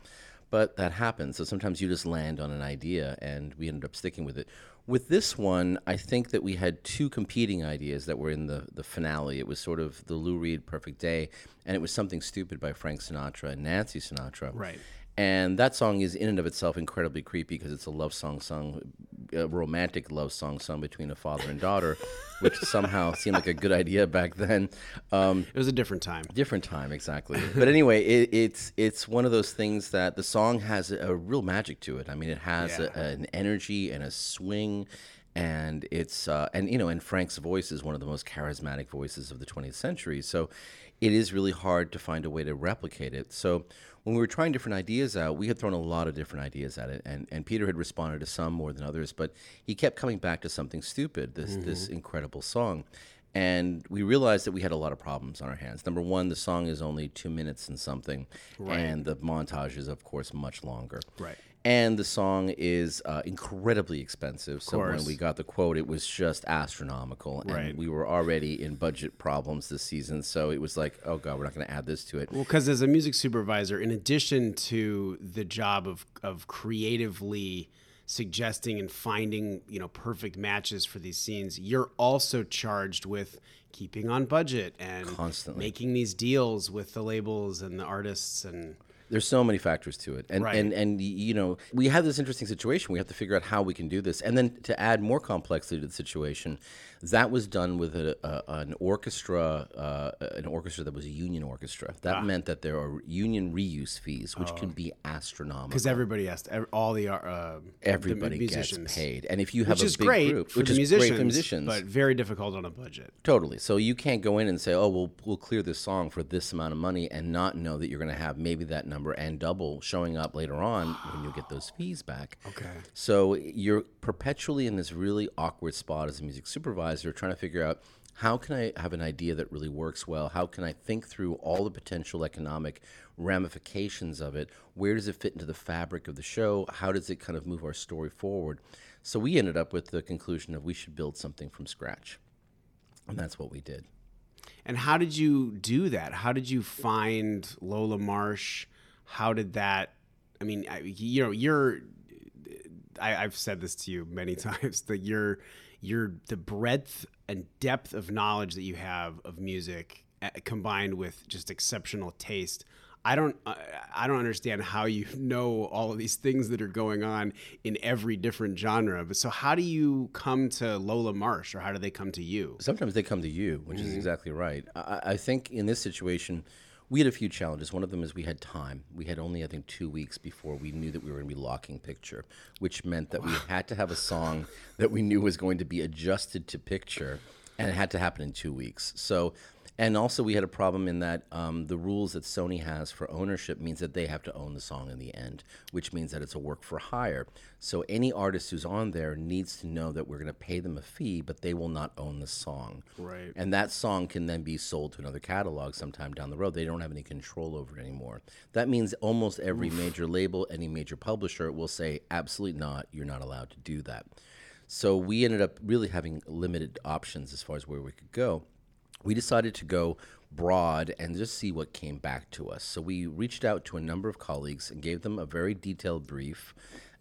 But that happens. So sometimes you just land on an idea, and we ended up sticking with it. With this one, I think that we had two competing ideas that were in the, the finale. It was sort of the Lou Reed Perfect Day, and it was Something Stupid by Frank Sinatra and Nancy Sinatra. Right. And that song is in and of itself incredibly creepy because it's a love song sung, a romantic love song sung between a father and daughter, which somehow seemed like a good idea back then. Um, It was a different time. different time exactly. But anyway it, it's it's one of those things that the song has a, a real magic to it. I mean it has a, an energy and a swing and it's uh, and you know and frank's voice is one of the most charismatic voices of the 20th century. So it is really hard to find a way to replicate it. So when we were trying different ideas out, we had thrown a lot of different ideas at it, and, and Peter had responded to some more than others, but he kept coming back to something stupid, this this mm-hmm. incredible song. And we realized that we had a lot of problems on our hands. Number one, the song is only two minutes and something, and the montage is, of course, much longer. Right. And the song is uh, incredibly expensive. So when we got the quote, it was just astronomical. And Right. we were already in budget problems this season. So it was like, oh, God, we're not going to add this to it. Well, because as a music supervisor, in addition to the job of of creatively suggesting and finding you know perfect matches for these scenes, you're also charged with keeping on budget and Constantly. making these deals with the labels and the artists and There's so many factors to it, and Right. and and you know we have this interesting situation. We have to figure out how we can do this, and then to add more complexity to the situation, that was done with a, a, an orchestra, uh, an orchestra that was a union orchestra. Ah. That meant that there are union reuse fees, which can be astronomical. because everybody has to, all the uh, the everybody gets musicians, paid, and if you have which a is big great group, which the is musicians, great for musicians, but very difficult on a budget. Totally. So you can't go in and say, "Oh, we'll we'll clear this song for this amount of money," and not know that you're going to have maybe that number and double showing up later on when you get those fees back. Okay. So you're perpetually in this really awkward spot as a music supervisor, trying to figure out how can I have an idea that really works well? How can I think through all the potential economic ramifications of it? Where does it fit into the fabric of the show? How does it kind of move our story forward? So we ended up with the conclusion of we should build something from scratch. And that's what we did. And how did you do that? How did you find Lola Marsh? How did that? I mean, I, you know, you're. I, I've said this to you many times that you're, you're the breadth and depth of knowledge that you have of music, uh, combined with just exceptional taste. I don't, I I don't understand how you know all of these things that are going on in every different genre. But so, how do you come to Lola Marsh, or how do they come to you? Sometimes they come to you, which Mm-hmm. is exactly right. I, I think in this situation, we had a few challenges. One of them is we had time. We had only, I think, two weeks before we knew that we were going to be locking picture, which meant that we had to have a song that we knew was going to be adjusted to picture, and it had to happen in two weeks. So, and also we had a problem in that um, the rules that Sony has for ownership means that they have to own the song in the end, which means that it's a work for hire. So any artist who's on there needs to know that we're going to pay them a fee, but they will not own the song. Right. And that song can then be sold to another catalog sometime down the road. They don't have any control over it anymore. That means almost every major label, any major publisher will say, absolutely not, you're not allowed to do that. So we ended up really having limited options as far as where we could go. We decided to go broad and just see what came back to us. So we reached out to a number of colleagues and gave them a very detailed brief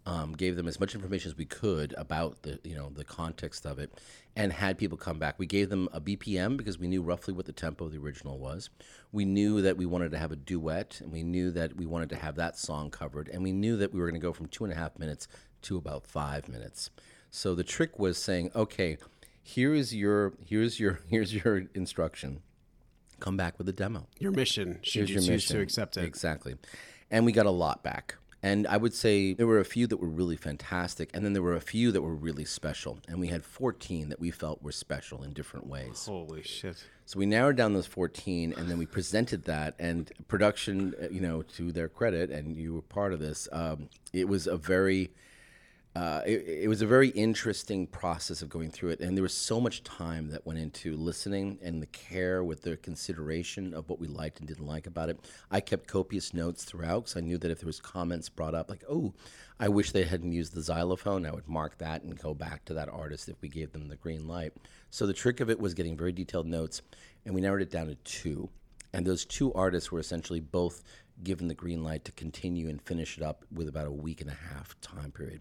um, gave them as much information as we could about the you know the context of it, and had people come back. We gave them a BPM because we knew roughly what the tempo of the original was. We knew that we wanted to have a duet, and we knew that we wanted to have that song covered, and we knew that we were going to go from two and a half minutes to about five minutes. So the trick was saying, okay, here is your here's your here's your instruction. Come back with a demo. Your mission, should you choose to accept it. Exactly. And we got a lot back. And I would say there were a few that were really fantastic, and then there were a few that were really special. And we had 14 that we felt were special in different ways. Holy shit. So we narrowed down those 14, and then we presented that. And production, uh, you know, to their credit, and you were part of this, um, it was a very uh, it, it was a very interesting process of going through it, and there was so much time that went into listening and the care with the consideration of what we liked and didn't like about it. I kept copious notes throughout because I knew that if there was comments brought up, like "Oh, I wish they hadn't used the xylophone," I would mark that and go back to that artist if we gave them the green light. So the trick of it was getting very detailed notes, and we narrowed it down to two. And those two artists were essentially both given the green light to continue and finish it up with about a week and a half time period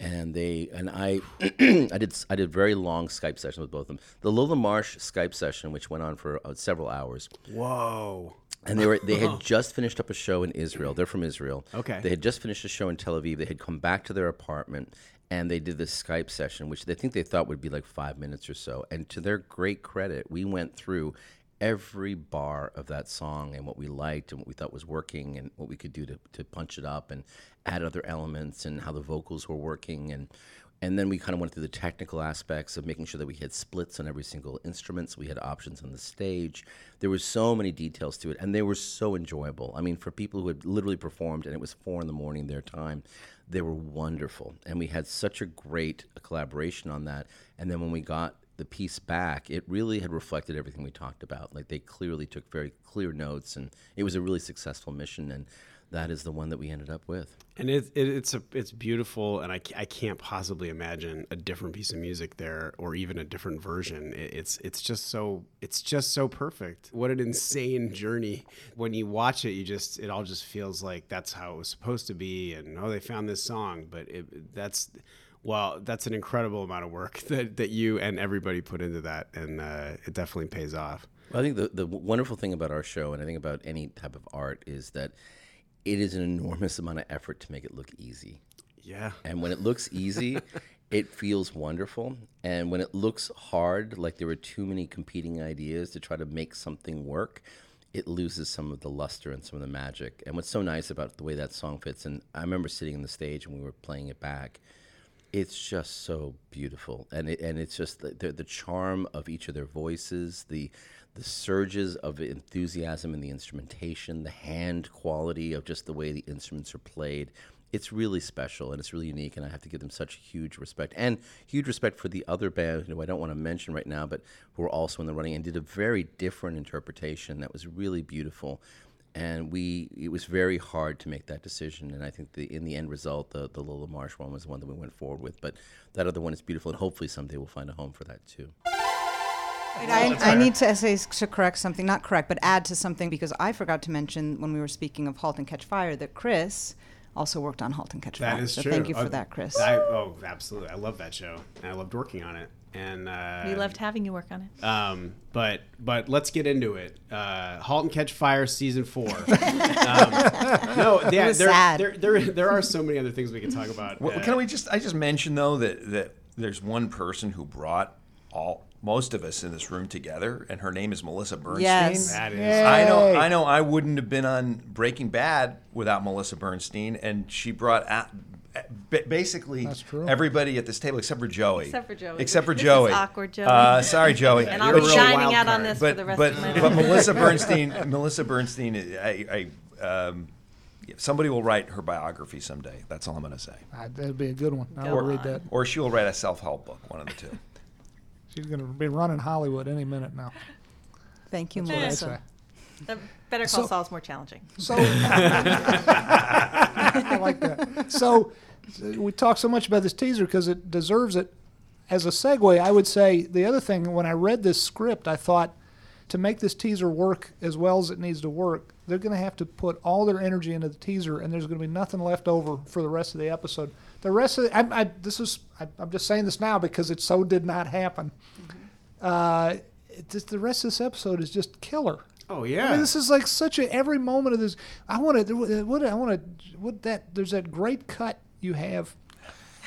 and they and I I did I did very long Skype sessions with both of them. The Lola Marsh Skype session, which went on for uh, several hours, Whoa. and they were they had just finished up a show in Israel. They're from Israel. Okay. They had just finished a show in Tel Aviv. They had come back to their apartment and they did this Skype session, which they think they thought would be like five minutes or so. And to their great credit, we went through every bar of that song and what we liked and what we thought was working and what we could do to, to punch it up and add other elements and how the vocals were working and And then we kind of went through the technical aspects of making sure that we had splits on every single instrument, so we had options on the stage. There were so many details to it, and they were so enjoyable. I mean, for people who had literally performed, and it was four in the morning their time, they were wonderful. And we had such a great collaboration on that. And then when we got the piece back, it really had reflected everything we talked about. Like they clearly took very clear notes, and it was a really successful mission. And that is the one that we ended up with. And it, it, it's a it's beautiful, and I, I can't possibly imagine a different piece of music there, or even a different version. It, it's it's just so it's just so perfect. What an insane journey! When you watch it, you just it all just feels like that's how it was supposed to be, and oh, they found this song, but it, that's well, that's an incredible amount of work that that you and everybody put into that, and uh, it definitely pays off. Well, I think the, the wonderful thing about our show, and I think about any type of art, is that it is an enormous amount of effort to make it look easy. Yeah. And when it looks easy, it feels wonderful. And when it looks hard, like there were too many competing ideas to try to make something work, it loses some of the luster and some of the magic. And what's so nice about the way that song fits, and I remember sitting on the stage and we were playing it back. It's just so beautiful, and it, and it's just the, the the charm of each of their voices, the the surges of enthusiasm in the instrumentation, the hand quality of just the way the instruments are played. It's really special and it's really unique, and I have to give them such huge respect and huge respect for the other band who I don't want to mention right now, but who were also in the running and did a very different interpretation that was really beautiful. And we, it was very hard to make that decision, and I think the in the end result, the the Lola Marsh one was the one that we went forward with. But that other one is beautiful, and hopefully someday we'll find a home for that too. I, I need to say to correct something, not correct, but add to something because I forgot to mention when we were speaking of *Halt and Catch Fire* that Chris also worked on *Halt and Catch Fire*. is so true. thank you for Oh, that, Chris. I, oh, absolutely. I love that show, and I loved working on it. And uh, we loved having you work on it. Um, but but let's get into it. Uh, *Halt and Catch Fire* season four. um, no, yeah, there, sad. there there there are so many other things we can talk about. Well, Uh, can we just? I just mentioned though that that there's one person who brought all most of us in this room together, and her name is Melissa Bernstein. Yes. That is. I know. I know. I wouldn't have been on Breaking Bad without Melissa Bernstein, and she brought a ba- basically everybody at this table except for Joey. Except for Joey. Except for This is Joey. awkward, Joey. Uh, sorry, Joey. and I'll You're a be shining wild out on this but for the rest but of my life. but. Melissa Bernstein, Melissa Bernstein, I, I um, somebody will write her biography someday. That's all I'm going to say. Ah, that'd be a good one. I Go will read that. Or she will write a self-help book. One of the two. She's going to be running Hollywood any minute now. thank you, That's what I Melissa. Uh, Better Call So- Saul's more challenging. So I like that. So uh, we talk so much about this teaser because it deserves it. As a segue, I would say the other thing when I read this script, I thought to make this teaser work as well as it needs to work, they're going to have to put all their energy into the teaser, and there's going to be nothing left over for the rest of the episode. The rest of the, I, I, this is I, I'm just saying this now because it so did not happen. Uh, it just, the rest of this episode is just killer. Oh I yeah. mean, this is like such a every moment of this. I want to. What I want to. What that? There's that great cut you have,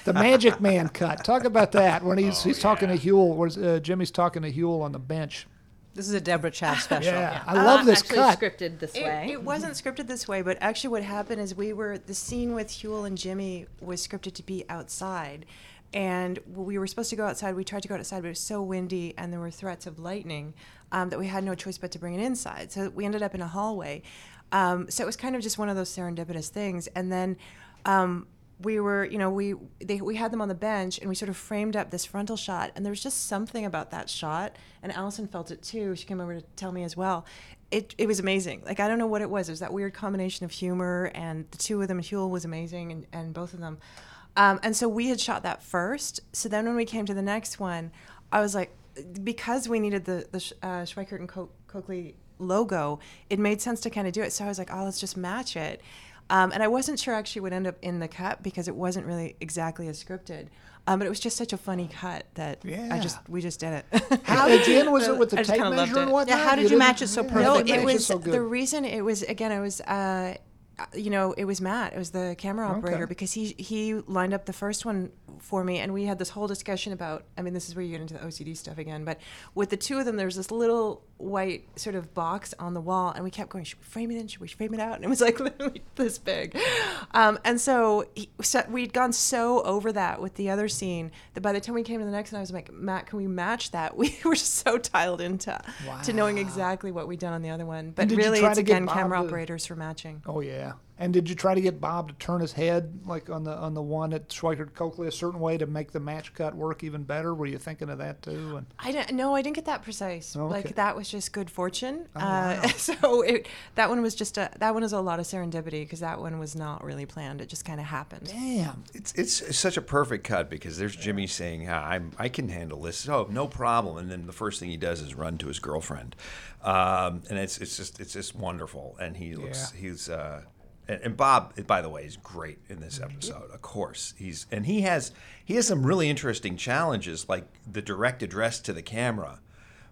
the Magic Man cut. Talk about that when he's Oh, he's talking to yeah. Huell. Where's uh, Jimmy's talking to Huell on the bench? This is a Deborah Chow special. Yeah, I Uh, love this actually cut. scripted this It, way. it wasn't scripted this way, but actually, what happened is we were the scene with Huell and Jimmy was scripted to be outside, and we were supposed to go outside. We tried to go outside, but it was so windy and there were threats of lightning um, that we had no choice but to bring it inside. So we ended up in a hallway. Um, so it was kind of just one of those serendipitous things, and then. Um, we were, you know, we they, we had them on the bench, and we sort of framed up this frontal shot, and there was just something about that shot, and Allison felt it too. She came over to tell me as well. It it was amazing. Like I don't know what it was. It was that weird combination of humor, and the two of them. Huell was amazing, and, and both of them. Um, and so we had shot that first. So then when we came to the next one, I was like, because we needed the the uh, Schweikart and Co- Cokely logo, it made sense to kind of do it. So I was like, oh, let's just match it. Um, and I wasn't sure actually would end up in the cut because it wasn't really exactly as scripted. Um, but it was just such a funny cut that I just we just did it. How again was it with the I tape measure and whatnot? Yeah, how did you didn't- match it so yeah, perfectly? no, it matched was so good. the reason it was again. It was uh, you know, it was Matt. It was the camera operator Okay. because he he lined up the first one for me, and we had this whole discussion about. I mean, this is where you get into the OCD stuff again. But with the two of them, there was this little white sort of box on the wall, and we kept going. Should we frame it in? Should we frame it out? And it was like literally this big. Um, and so, he, so we'd gone so over that with the other scene that by the time we came to the next one, I was like, Matt, can we match that? We were so dialed into to knowing exactly what we'd done on the other one. But really, it's again camera to- operators for matching. Oh yeah. And did you try to get Bob to turn his head like on the on the one at Schweikart Cokely a certain way to make the match cut work even better? Were you thinking of that too? And I didn't. No, I didn't get that precise. Oh, okay. Like that was just good fortune. Oh, uh, wow. so it, that one was just a that one was a lot of serendipity because that one was not really planned. It just kind of happened. damn, It's, it's such a perfect cut because there's Jimmy saying, "Ah, I'm, I can handle this. Oh, no problem. And then the first thing he does is run to his girlfriend. Um, and it's, it's just it's just wonderful. And he looks, Yeah. he's, uh, and, and Bob, by the way, is great in this episode. Of course, he's and he has he has some really interesting challenges, like the direct address to the camera,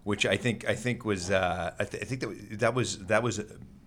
which I think I think was uh, I, th- I think that that was that was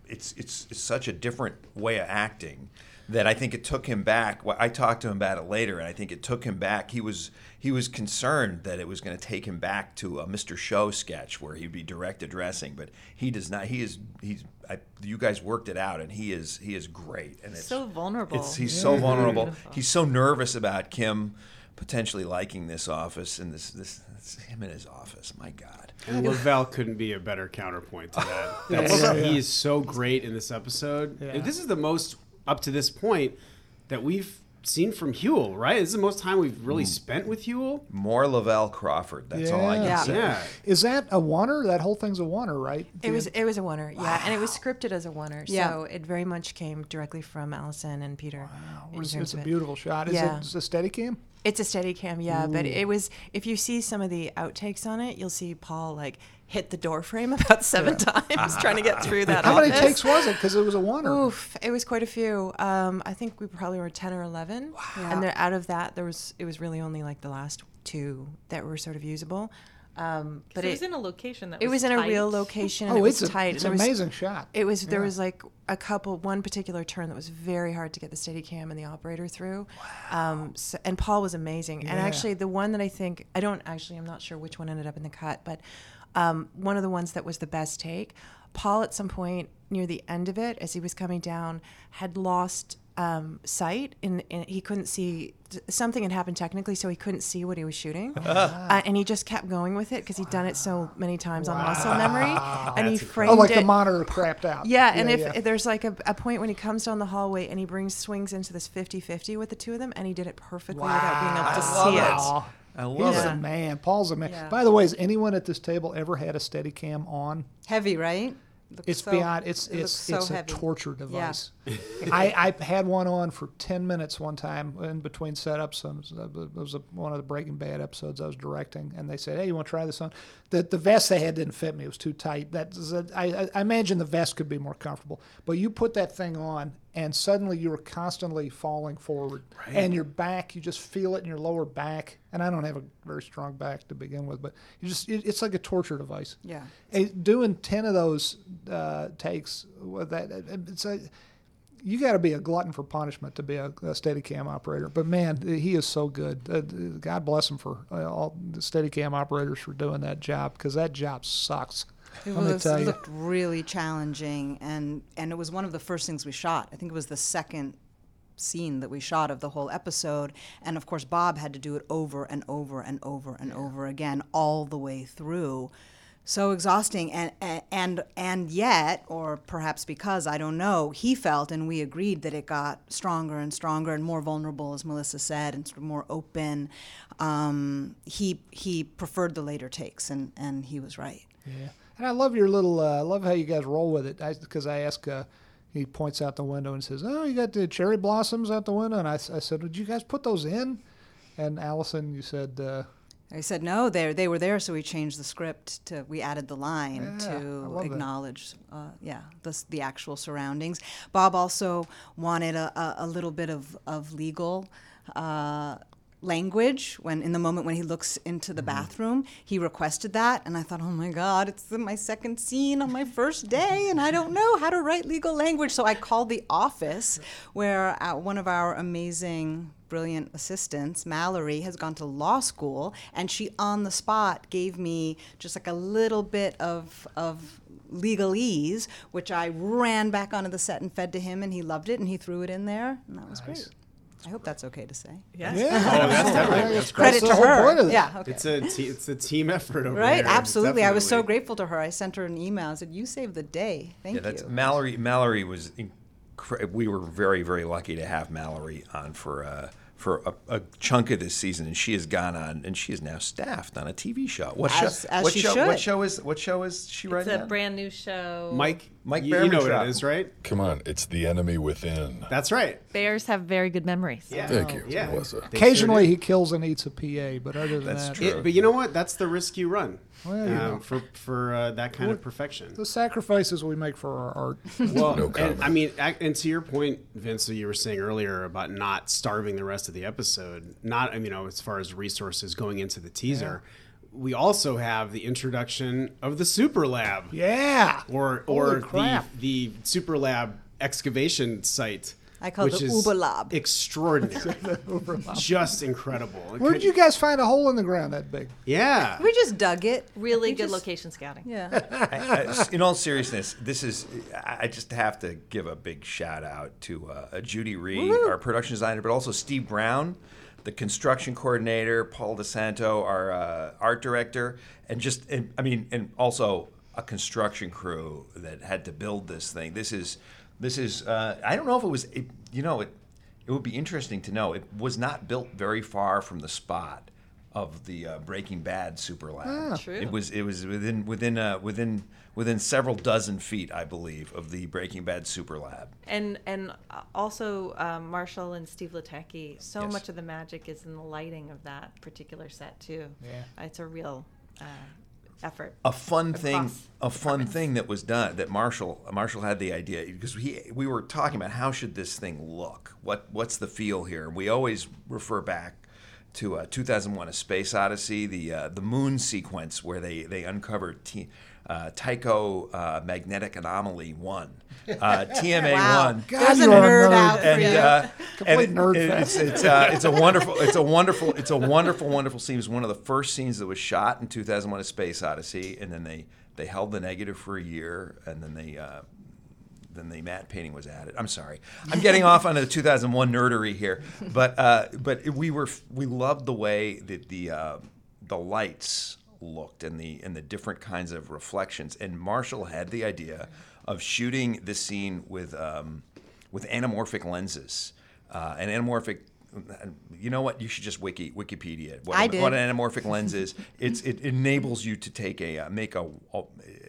it's, it's it's such a different way of acting that I think it took him back. Well, I talked to him about it later, and I think it took him back. He was he was concerned that it was going to take him back to a Mr. Show sketch where he'd be direct addressing, but he does not. He is he's. I, you guys worked it out, and he is he is great. And it's So vulnerable. It's, he's so vulnerable. He's so nervous about Kim potentially liking this office and this this, this him in his office. My God. And Lavell couldn't be a better counterpoint to that. That's, Yeah. He is so great in this episode. Yeah. And this is the most up to this point that we've seen from Huell, right? This is the most time we've Mm. really spent with Huell. More Lavell Crawford. That's all I can Yeah. say. Yeah. is that a oneer? That whole thing's a oneer, right? It was it was a oneer, yeah, and it was scripted as a oneer, Yeah. so it very much came directly from Allison and Peter. in It's, terms it's a of it. beautiful shot. Is Yeah. it is a steady cam? It's a steady cam, yeah, but it was if you see some of the outtakes on it, you'll see Paul like hit the door frame about seven times trying to get through that. How many takes was it? Because it was a oneer. Oof, it was quite a few. Um, I think we probably were ten or eleven, and there, out of that, there was it was really only like the last two that were sort of usable. Um, but But it was it, in a location that was it was was in a real location. and Oh, it it's was a tight. it's There an was- amazing shot. It was there Yeah. was like a couple one particular turn that was very hard to get the steady cam and the operator through. Um, so, and Paul was amazing. And actually the one that I think I don't actually I'm not sure which one ended up in the cut, but um, one of the ones that was the best take, Paul at some point near the end of it as he was coming down had lost um, sight and, and he couldn't see something had happened technically so he couldn't see what he was shooting uh, and he just kept going with it because he'd done it so many times on muscle memory and he framed Oh, like it the monitor crapped out. yeah, and if, yeah. if there's like a, a point when he comes down the hallway and he brings swings into this 50-50 with the two of them, and he did it perfectly without being able to see it. Aw, I love He's Yeah. a man. Paul's a man. Yeah. By the way, has anyone at this table ever had a steady cam on? Heavy, right? Looks It's so- beyond. It's it it's looks it's so a torture device. I, I had one on for ten minutes one time in between setups. And it was a, one of the Breaking Bad episodes I was directing, and they said, "Hey, you want to try this on?" The the vest they had didn't fit me. It was too tight. That I, imagine the vest could be more comfortable. But you put that thing on, and suddenly you were constantly falling forward, and your back, you just feel it in your lower back. And I don't have a very strong back to begin with, but you just it, it's like a torture device. Yeah. Doing ten of those uh, takes with that it's a you got to be a glutton for punishment to be a, a Steadicam operator. But man, he is so good. Uh, God bless him for uh, all the Steadicam operators for doing that job because that job sucks. It was tell you. looked really challenging, and and it was one of the first things we shot. I think it was the second scene that we shot of the whole episode, and of course Bob had to do it over and over and over and over again all the way through. So exhausting, and and and yet, or perhaps because I don't know, he felt, and we agreed that it got stronger and stronger and more vulnerable, as Melissa said, and sort of more open. Um, he he preferred the later takes, and and he was right. Yeah, and I love your little. Uh, I love how you guys roll with it. Because I, ask, uh, he points out the window and says, "Oh, you got the cherry blossoms out the window." And I said, "Did you guys put those in?" And Allison, you said, uh, I said no. They they were there, so we changed the script to we added the line Yeah, to acknowledge, uh, yeah, the the actual surroundings. Bob also wanted a, a, a little bit of of legal. Uh, language when in the moment when he looks into the bathroom he requested that and i thought oh my god it's my second scene on my first day and i don't know how to write legal language so i called the office where uh, one of our amazing brilliant assistants mallory has gone to law school and she on the spot gave me just like a little bit of of legalese which i ran back onto the set and fed to him and he loved it and he threw it in there and that was great i hope that's okay to say Yes. Yeah. Oh, that's definitely that's great. credit the to her. point of it. Yeah, okay. It's a te- it's a team effort over right, here. absolutely. I was so grateful to her. I sent her an email. I said, "You saved the day. Thank Yeah, that's you." Mallory. Mallory was. Incre- we were very, very lucky to have Mallory on for uh, for a, a chunk of this season, and she has gone on, and she is now staffed on a TV show. What As- show? as what she show? What show is? What show is she It's writing? a on? brand new show. Mike. Mike you, you know what it is, right? Come on, it's the enemy within. That's right. Bears have very good memories. Yeah. Thank you, Yeah. Melissa. They Occasionally do. he kills and eats a PA, but other than That's that, true. It- but you know what? That's the risk you run Well, you um, for for uh, that kind of perfection. the sacrifices we make for our art. Well, No and. I mean, and to your point, Vince, that you were saying earlier about not starving the rest of the episode, not I mean, you know, as far as resources going into the teaser, we also have the introduction of the Super Lab, yeah. or or the the Super Lab excavation site. I call it the is Uber Lab. Extraordinary, just incredible. Where did you guys find a hole in the ground that big? Yeah, we just dug it. Really We good just- location scouting. Yeah. I- I- in all seriousness, this is. I I just have to give a big shout out to uh, Judy Rhee, our production designer, but also Steve Brown, the construction coordinator, Paul DeSanto, our uh, art director, and just. And, I mean, and also a construction crew that had to build this thing. This is. This is. Uh, I don't know if it was. It, you know, it. It would be interesting to know. It was not built very far from the spot of the uh, Breaking Bad Super Lab. True. It was it was within within uh, within within several dozen feet, I believe, of the Breaking Bad Super Lab. And and uh, also um, Marshall and Steve Latecki. So Yes. much of the magic is in the lighting of that particular set too. Yeah. It's a real uh, effort. A fun thing, a fun departments. thing that was done that Marshall Marshall had the idea because he we were talking about how should this thing look? What what's the feel here? We always refer back to uh, 2001: A Space Odyssey, the uh, the moon sequence where they they uncovered T, uh, Tycho uh, magnetic anomaly one, uh, TMA Wow. one. God, you are a nerd nerd. out for and you. uh, Complete and nerd it- fest. It's it's, uh, it's a wonderful it's a wonderful it's a wonderful wonderful scene. It was one of the first scenes that was shot in 2001: A Space Odyssey, and then they they held the negative for a year, and then they. Then the matte painting was added. I'm sorry, I'm getting off on the 2001 nerdery here, but uh, but we were we loved the way that the uh, the lights looked and the and the different kinds of reflections. And Marshall had the idea of shooting this scene with um, with anamorphic lenses. Uh, an anamorphic, you know what? You should just wiki Wikipedia what, I did. what an anamorphic lens is. It's it enables you to take a uh, make a, a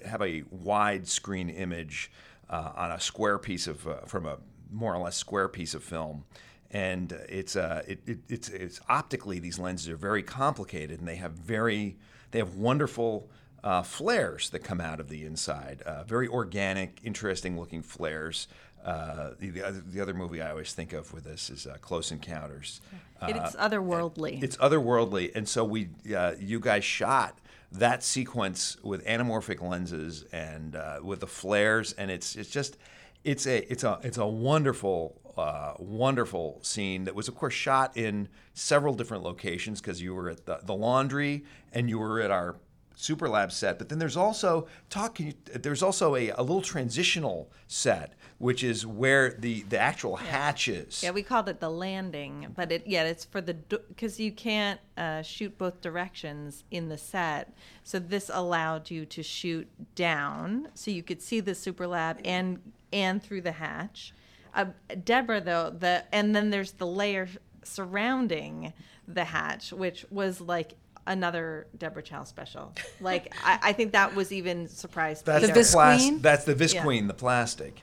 have a wide screen image uh, on a square piece of uh, from a more or less square piece of film. And uh, it's uh, it, it, it's it's optically these lenses are very complicated and they have very they have wonderful uh, flares that come out of the inside. Uh, very organic, interesting looking flares. Uh, the, the, other, the other movie I always think of with this is uh, Close Encounters. Uh, it's otherworldly. it's otherworldly, and so we, uh, you guys shot that sequence with anamorphic lenses and uh, with the flares, and it's it's just it's a it's a it's a wonderful uh, wonderful scene that was of course shot in several different locations because you were at the, the laundry and you were at our Super Lab set, but then there's also talk. You, there's also a, a little transitional set, which is where the the actual hatch is. Yeah, we called it the landing, but it yeah, it's for the because you can't uh, shoot both directions in the set. So this allowed you to shoot down, so you could see the super lab and and through the hatch. Uh, Deborah though the and then there's the layer surrounding the hatch, which was like another Deborah Chow special. Like I, I think that was even surprised. That's The the, Vis plas- That's the Visqueen, Yeah. The plastic.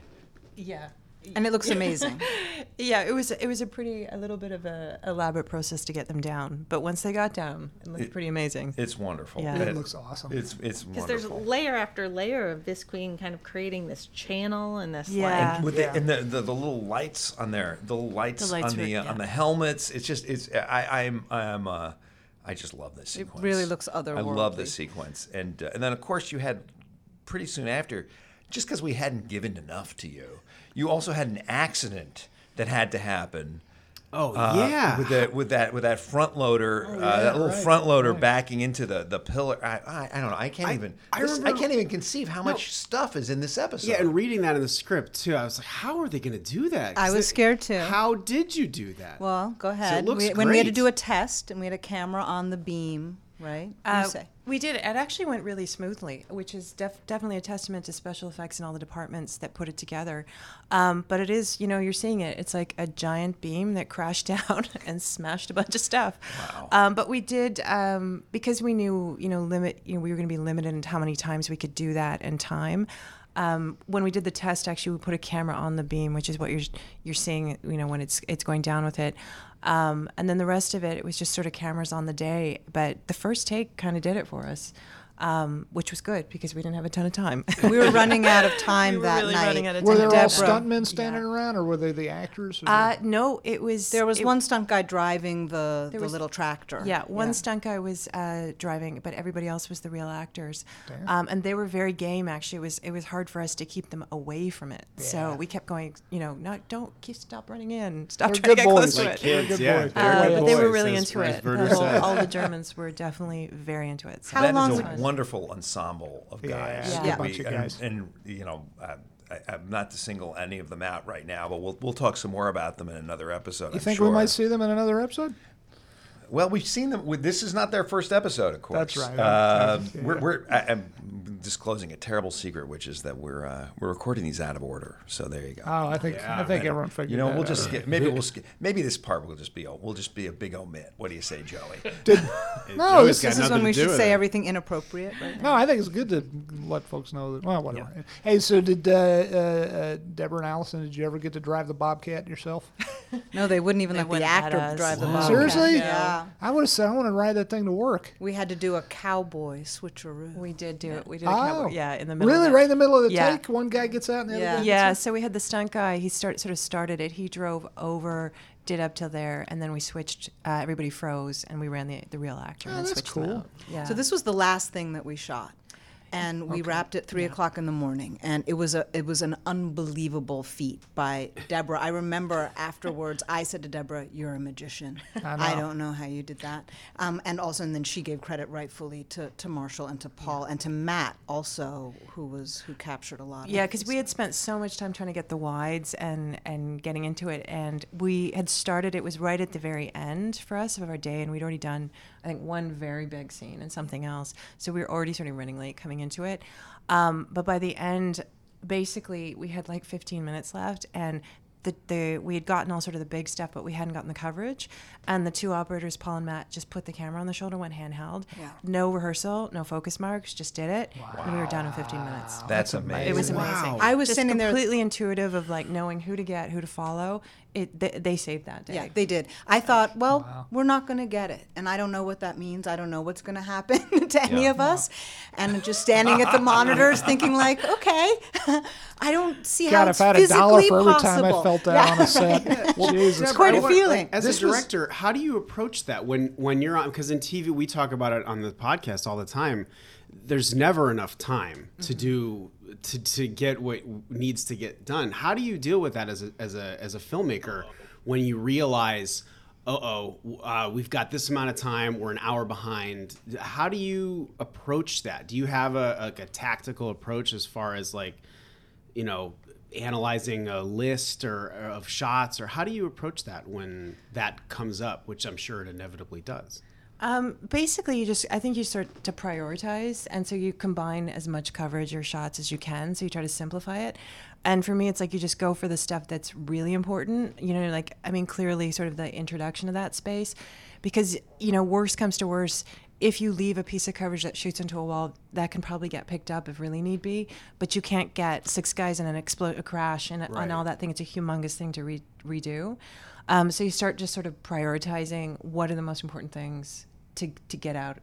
Yeah. and it looks amazing. yeah, it was it was a pretty a little bit of a elaborate process to get them down, but once they got down, it looked It- pretty amazing. It's wonderful. Yeah. It looks awesome. It's it's Because there's layer after layer of Visqueen kind of creating this channel and this Yeah. and with the, and the, the, the little lights on there, the lights, The lights on were- the uh, yeah. on the helmets. It's just it's I I'm I'm uh, I just love this sequence. It really looks otherworldly. I love this sequence, and uh, and then of course you had pretty soon after, just because we hadn't given enough to you, you also had an accident that had to happen. Oh uh, yeah. with that with that with that front loader, uh, that little right, front loader right. backing into the the pillar. I, I, I don't know. I can't I- even. I this- I, can't even conceive how much stuff is in this episode. yeah, and reading that in the script too, I was like, "How are they going to do that? I was they- scared too. How did you do that? Well, go ahead. looks we, when we had to do a test and we had a camera on the beam, right? You Uh, say. We did. It actually went really smoothly, which is def- definitely a testament to special effects and all the departments that put it together. Um, but it is, you know, you're seeing it. It's like a giant beam that crashed down and smashed a bunch of stuff. Wow. Um, but we did um, because we knew, you know, limit. You know, we were going to be limited in how many times we could do that in time. Um, when we did the test, actually, we put a camera on the beam, which is what you're you're seeing. You know, when it's it's going down with it, um, and then the rest of it, it was just sort of cameras on the day. But the first take kind of did it for us, um, which was good because we didn't have a ton of time. We were running out of time We that really night. running out of Were there all Deborah. stuntmen standing around, or were they the actors? uh, no, it was There was it- one stunt guy driving the, the was- little tractor. Yeah, one stunt guy was uh, driving, but everybody else was the real actors, um, and they were very game. Actually, it was it was hard for us to keep them away from it, so we kept going. You know, not don't keep stop running in, stop They're trying to good get close boys. to like it. kids, good yeah. boys. They're Uh, good but they were really into it. Berger The whole- said. all the Germans were definitely very into it. So. How long is was a it? Wonderful ensemble of guys. Yeah. that Yeah. Bunch of and- And, you know, uh, I, I'm not to single any of them out right now, but we'll we'll talk some more about them in another episode. You I'm think sure. we might see them in another episode? Well, we've seen them. with- This is not their first episode, of course. That's right. Uh, Yeah. We're, we're I, I'm disclosing a terrible secret, which is that we're uh, we're recording these out of order. So there you go. Oh, I think I think everyone figured. you know, that we'll out. just skip, maybe we'll skip, maybe this part will just be a, will just be a big omit. What do you say, Joey? Did, no, Joey's this, This is when we should say it. everything inappropriate. Right no, I think it's good to let folks know that. Well, whatever. Hey, so did uh, uh, uh, Deborah and Allison? Did you ever get to drive the Bobcat yourself? No, they wouldn't even They let the wouldn't let actor us. drive the Wow. Bobcat. Seriously? Yeah. I would have said I want to ride that thing to work. We had to do a cowboy switcheroo. We did do it. We did a Oh, cowboy. Yeah, in the middle. Really, of right in the middle of the Yeah. take, one guy gets out and the Yeah. other guy. Yeah, Gets so we had the stunt guy. He start, sort of started it. He drove over, did up till there, and then we switched. Uh, everybody froze, and we ran the the real actor. Oh, and that's switched them cool. out. Yeah. So this was the last thing that we shot. And we wrapped at three o'clock in the morning, and it was a it was an unbelievable feat by Deborah. I remember afterwards, I said to Deborah, "You're a magician. I, know. don't know how you did that." Um, and also, and then she gave credit rightfully to, to Marshall and to Paul and to Matt also, who was who captured a lot. Yeah, because we had spent so much time trying to get the wides and and getting into it, and we had started. It was right at the very end for us of our day, and we'd already done, I think, one very big scene and something else. So we were already starting running late coming into it. Um, but by the end, basically, we had like 15 minutes left, and the, the we had gotten all sort of the big stuff, but we hadn't gotten the coverage. And the two operators, Paul and Matt, just put the camera on the shoulder, went handheld. Yeah. No rehearsal, no focus marks, just did it, and we were done in 15 minutes. That's amazing. It was amazing. Wow. amazing. I was just sitting there- completely intuitive of like knowing who to get, who to follow. It they, they saved that day. Yeah, they did. I thought, well, we're not going to get it. And I don't know what that means. I don't know what's going to happen to any Yeah. of us. And just standing at the monitors thinking like, okay, I don't see how God, it's if I had a dollar physically for every possible. time I felt that Yeah, on a set, Jesus. It's quite a want- feeling. As This a was- director, how do you approach that when when you're on? Because in TV, we talk about it on the podcast all the time. There's never enough time to mm-hmm. do to, to get what needs to get done. How do you deal with that as a as a as a filmmaker when you realize, uh oh, uh, we've got this amount of time, we're an hour behind. How do you approach that? Do you have a like a tactical approach as far as like, you know, analyzing a list or, or of shots, or how do you approach that when that comes up, which I'm sure it inevitably does? Um, basically, you just I think you start to prioritize, and so you combine as much coverage or shots as you can. So you try to simplify it. And for me, it's like you just go for the stuff that's really important. You know, like I mean, clearly, sort of the introduction of that space, because you know, worst comes to worst. if you leave a piece of coverage that shoots into a wall, that can probably get picked up if really need be. But you can't get six guys in an explode, a crash, and, Right. and all that thing. It's a humongous thing to re- redo. Um, so you start just sort of prioritizing what are the most important things to to get out,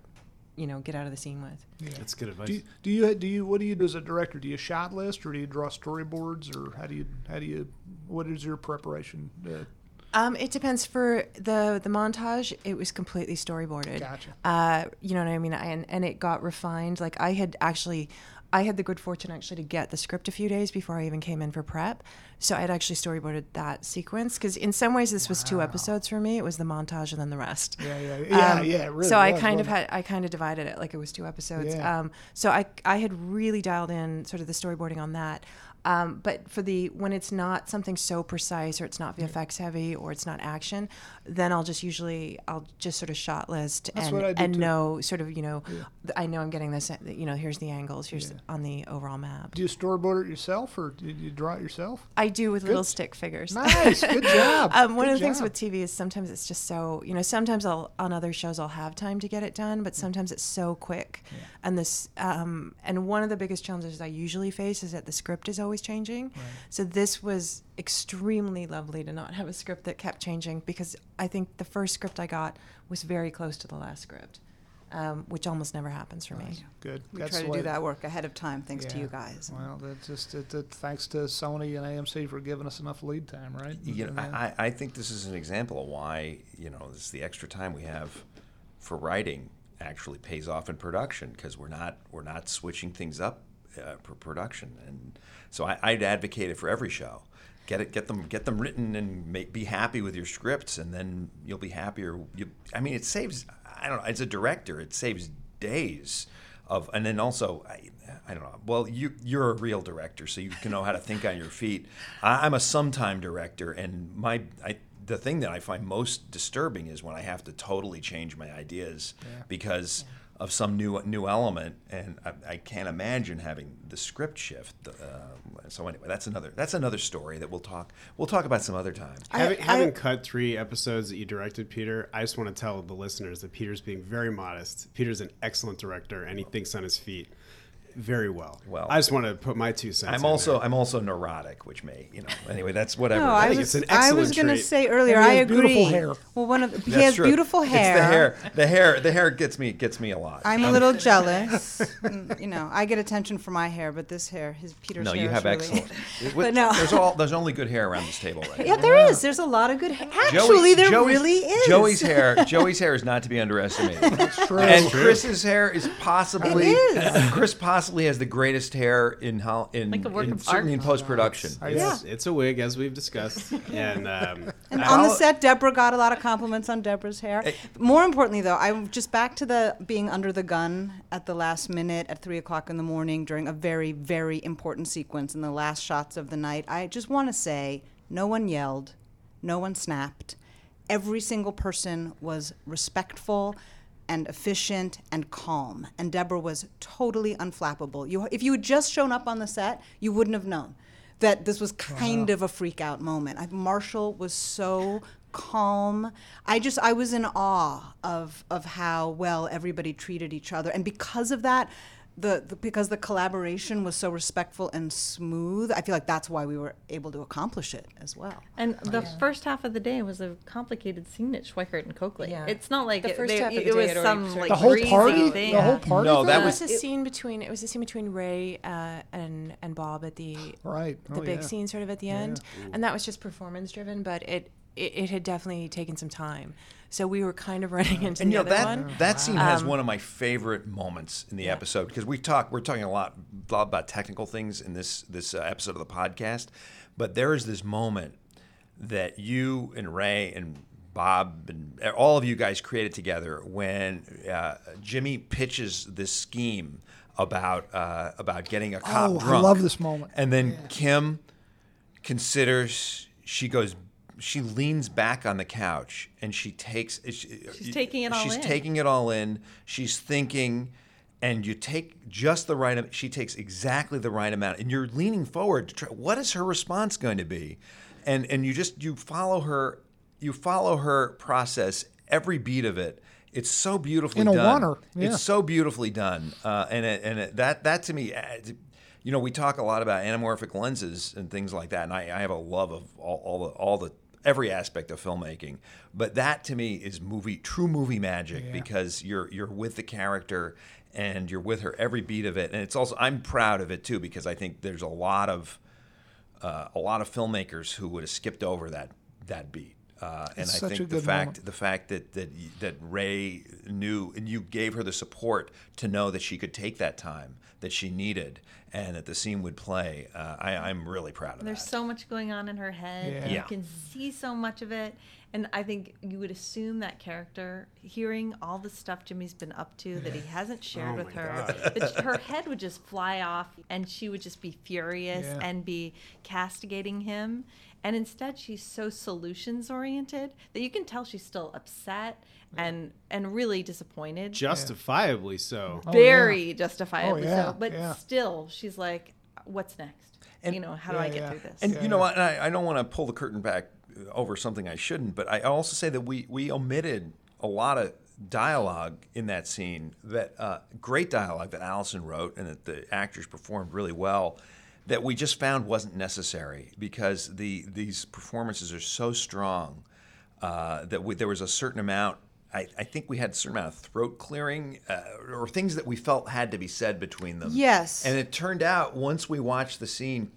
you know, get out of the scene with. Yeah. That's good advice. Do you, do you do you what do you do as a director? Do you shot list or do you draw storyboards or how do you how do you what is your preparation? Uh, Um, it depends. For the the montage, it was completely storyboarded. Gotcha. Uh, you know what I mean? And and it got refined. Like I had actually, I had the good fortune actually to get the script a few days before I even came in for prep. So I had actually storyboarded that sequence because in some ways this was two episodes for me. It was the montage and then the rest. yeah, yeah, yeah, Um, yeah. Really so I kind of had I kind of divided it like it was two episodes. Yeah. Um, so I I had really dialed in sort of the storyboarding on that. Um, but for the when it's not something so precise or it's not VFX heavy or it's not action, then I'll just usually I'll just sort of shot list That's and what I do and too. know sort of you know th- I know I'm getting this you know here's the angles here's on the overall map. Do you storyboard it yourself or do you draw it yourself? I do with little stick figures. Nice, good job. um, one Good of the things with TV is sometimes it's just so you know. Sometimes I'll on other shows I'll have time to get it done, but sometimes it's so quick. And this um, and one of the biggest challenges I usually face is that the script is always changing. So this was extremely lovely to not have a script that kept changing because I think the first script I got was very close to the last script, um, which almost never happens for me. Good. We That's try to do that work ahead of time, thanks to you guys. Well, that's just it, it, thanks to Sony and AMC for giving us enough lead time, right? You know, And, I, I I think this is an example of why you know this the extra time we have for writing actually pays off in production because we're not we're not switching things up uh, for production, and so I, I'd advocate it for every show. Get it, get them, get them written, and make, be happy with your scripts, and then you'll be happier. You, I mean, it saves. I don't know. As a director, it saves days of, and then also, I, I don't know. Well, you you're a real director, so you can know how to think on your feet. I, I'm a sometime director, and my I, the thing that I find most disturbing is when I have to totally change my ideas because of some new new element, and I, I can't imagine having the script shift. Uh, so anyway, that's another that's another story that we'll talk we'll talk about some other time. having, I- having cut three episodes that you directed, Peter, I just want to tell the listeners that Peter's being very modest. Peter's an excellent director, and he thinks on his feet very well. Well, I just want to put my two cents. I'm also there. I'm also neurotic, which may you know anyway that's whatever. No, I I think was, it's an I was going to say earlier, I has beautiful agree. hair. Well, one of he That's has true. beautiful hair. It's the hair. The hair. The hair gets me gets me a lot. I'm a little jealous. Mm, you know, I get attention for my hair, but this hair, his Peter's no, hair you is have really- excellent. But no. There's all there's only good hair around this table right Yeah, now. there is. There's a lot of good hair. Actually, Joey- there Joey's- really is. Joey's hair. Joey's hair is not to be underestimated. That's true. And Chris's hair is possibly It is. Chris possibly has the greatest hair in how in, Like a work in- of certainly art. in post production. It's, it's a wig, as we've discussed, and, um, And on the set, Deborah got a lot of compliments on Deborah's hair. More importantly, though, I'm just back to the being under the gun at the last minute at three o'clock in the morning during a very, very important sequence in the last shots of the night. I just want to say, no one yelled, no one snapped. Every single person was respectful and efficient and calm. And Deborah was totally unflappable. You, if you had just shown up on the set, you wouldn't have known that this was kind of a freak out moment. I, Marshall was so calm. I just I was in awe of of how well everybody treated each other, and because of that. The, the because the collaboration was so respectful and smooth, I feel like that's why we were able to accomplish it as well. And the first half of the day was a complicated scene at Schweikart and Cokely. Yeah. It's not like The it, first they- half of the it day was had some like the whole party, thing. the whole party. No, thing? that It was- was a scene between it was a scene between Rhea uh, and and Bob at the right. the Oh, big yeah. scene sort of at the end, and that was just performance driven, but it, it it had definitely taken some time. So we were kind of running into And the you know other that one. that scene has Um, one of my favorite moments in the episode because we talk we're talking a lot about technical things in this this uh, episode of the podcast, but there is this moment that you and Rhea and Bob and all of you guys created together when uh, Jimmy pitches this scheme about uh, about getting a cop Oh, I love this moment. And then Kim considers she goes she leans back on the couch and she takes she, She's taking it all she's in. taking it all in she's thinking and you take just the right am- she takes exactly the right amount and you're leaning forward to try what is her response going to be and and you just you follow her you follow her process every beat of it It's so beautifully In a done. oneer, yeah. It's so beautifully done, uh, and it, and it, that that to me, you know, we talk a lot about anamorphic lenses and things like that, and I, I have a love of all, all the all the every aspect of filmmaking, but that to me is movie true movie magic because you're you're with the character and you're with her every beat of it, and it's also I'm proud of it too because I think there's a lot of uh, a lot of filmmakers who would have skipped over that that beat. Uh, and I think the fact moment. the fact that that that Rhea knew and you gave her the support to know that she could take that time that she needed and that the scene would play. Uh, I, I'm really proud of There's that. so much going on in her head. Yeah. and Yeah. You can see so much of it. And I think you would assume that character, hearing all the stuff Jimmy's been up to that he hasn't shared Oh with her, that her head would just fly off and she would just be furious Yeah. and be castigating him. And instead, she's so solutions oriented that you can tell she's still upset and and really disappointed. Justifiably so. Oh, Very yeah. justifiably Oh, yeah, so. But yeah. still, she's like, what's next? And- you know, how do I get yeah. through this? And Yeah, you know what? I, I don't want to pull the curtain back over something I shouldn't, but I also say that we we omitted a lot of dialogue in that scene. That uh, great dialogue that Allison wrote and that the actors performed really well. That we just found wasn't necessary because the these performances are so strong uh, that we, there was a certain amount. I, I think we had a certain amount of throat clearing uh, or things that we felt had to be said between them. Yes. And it turned out once we watched the scene,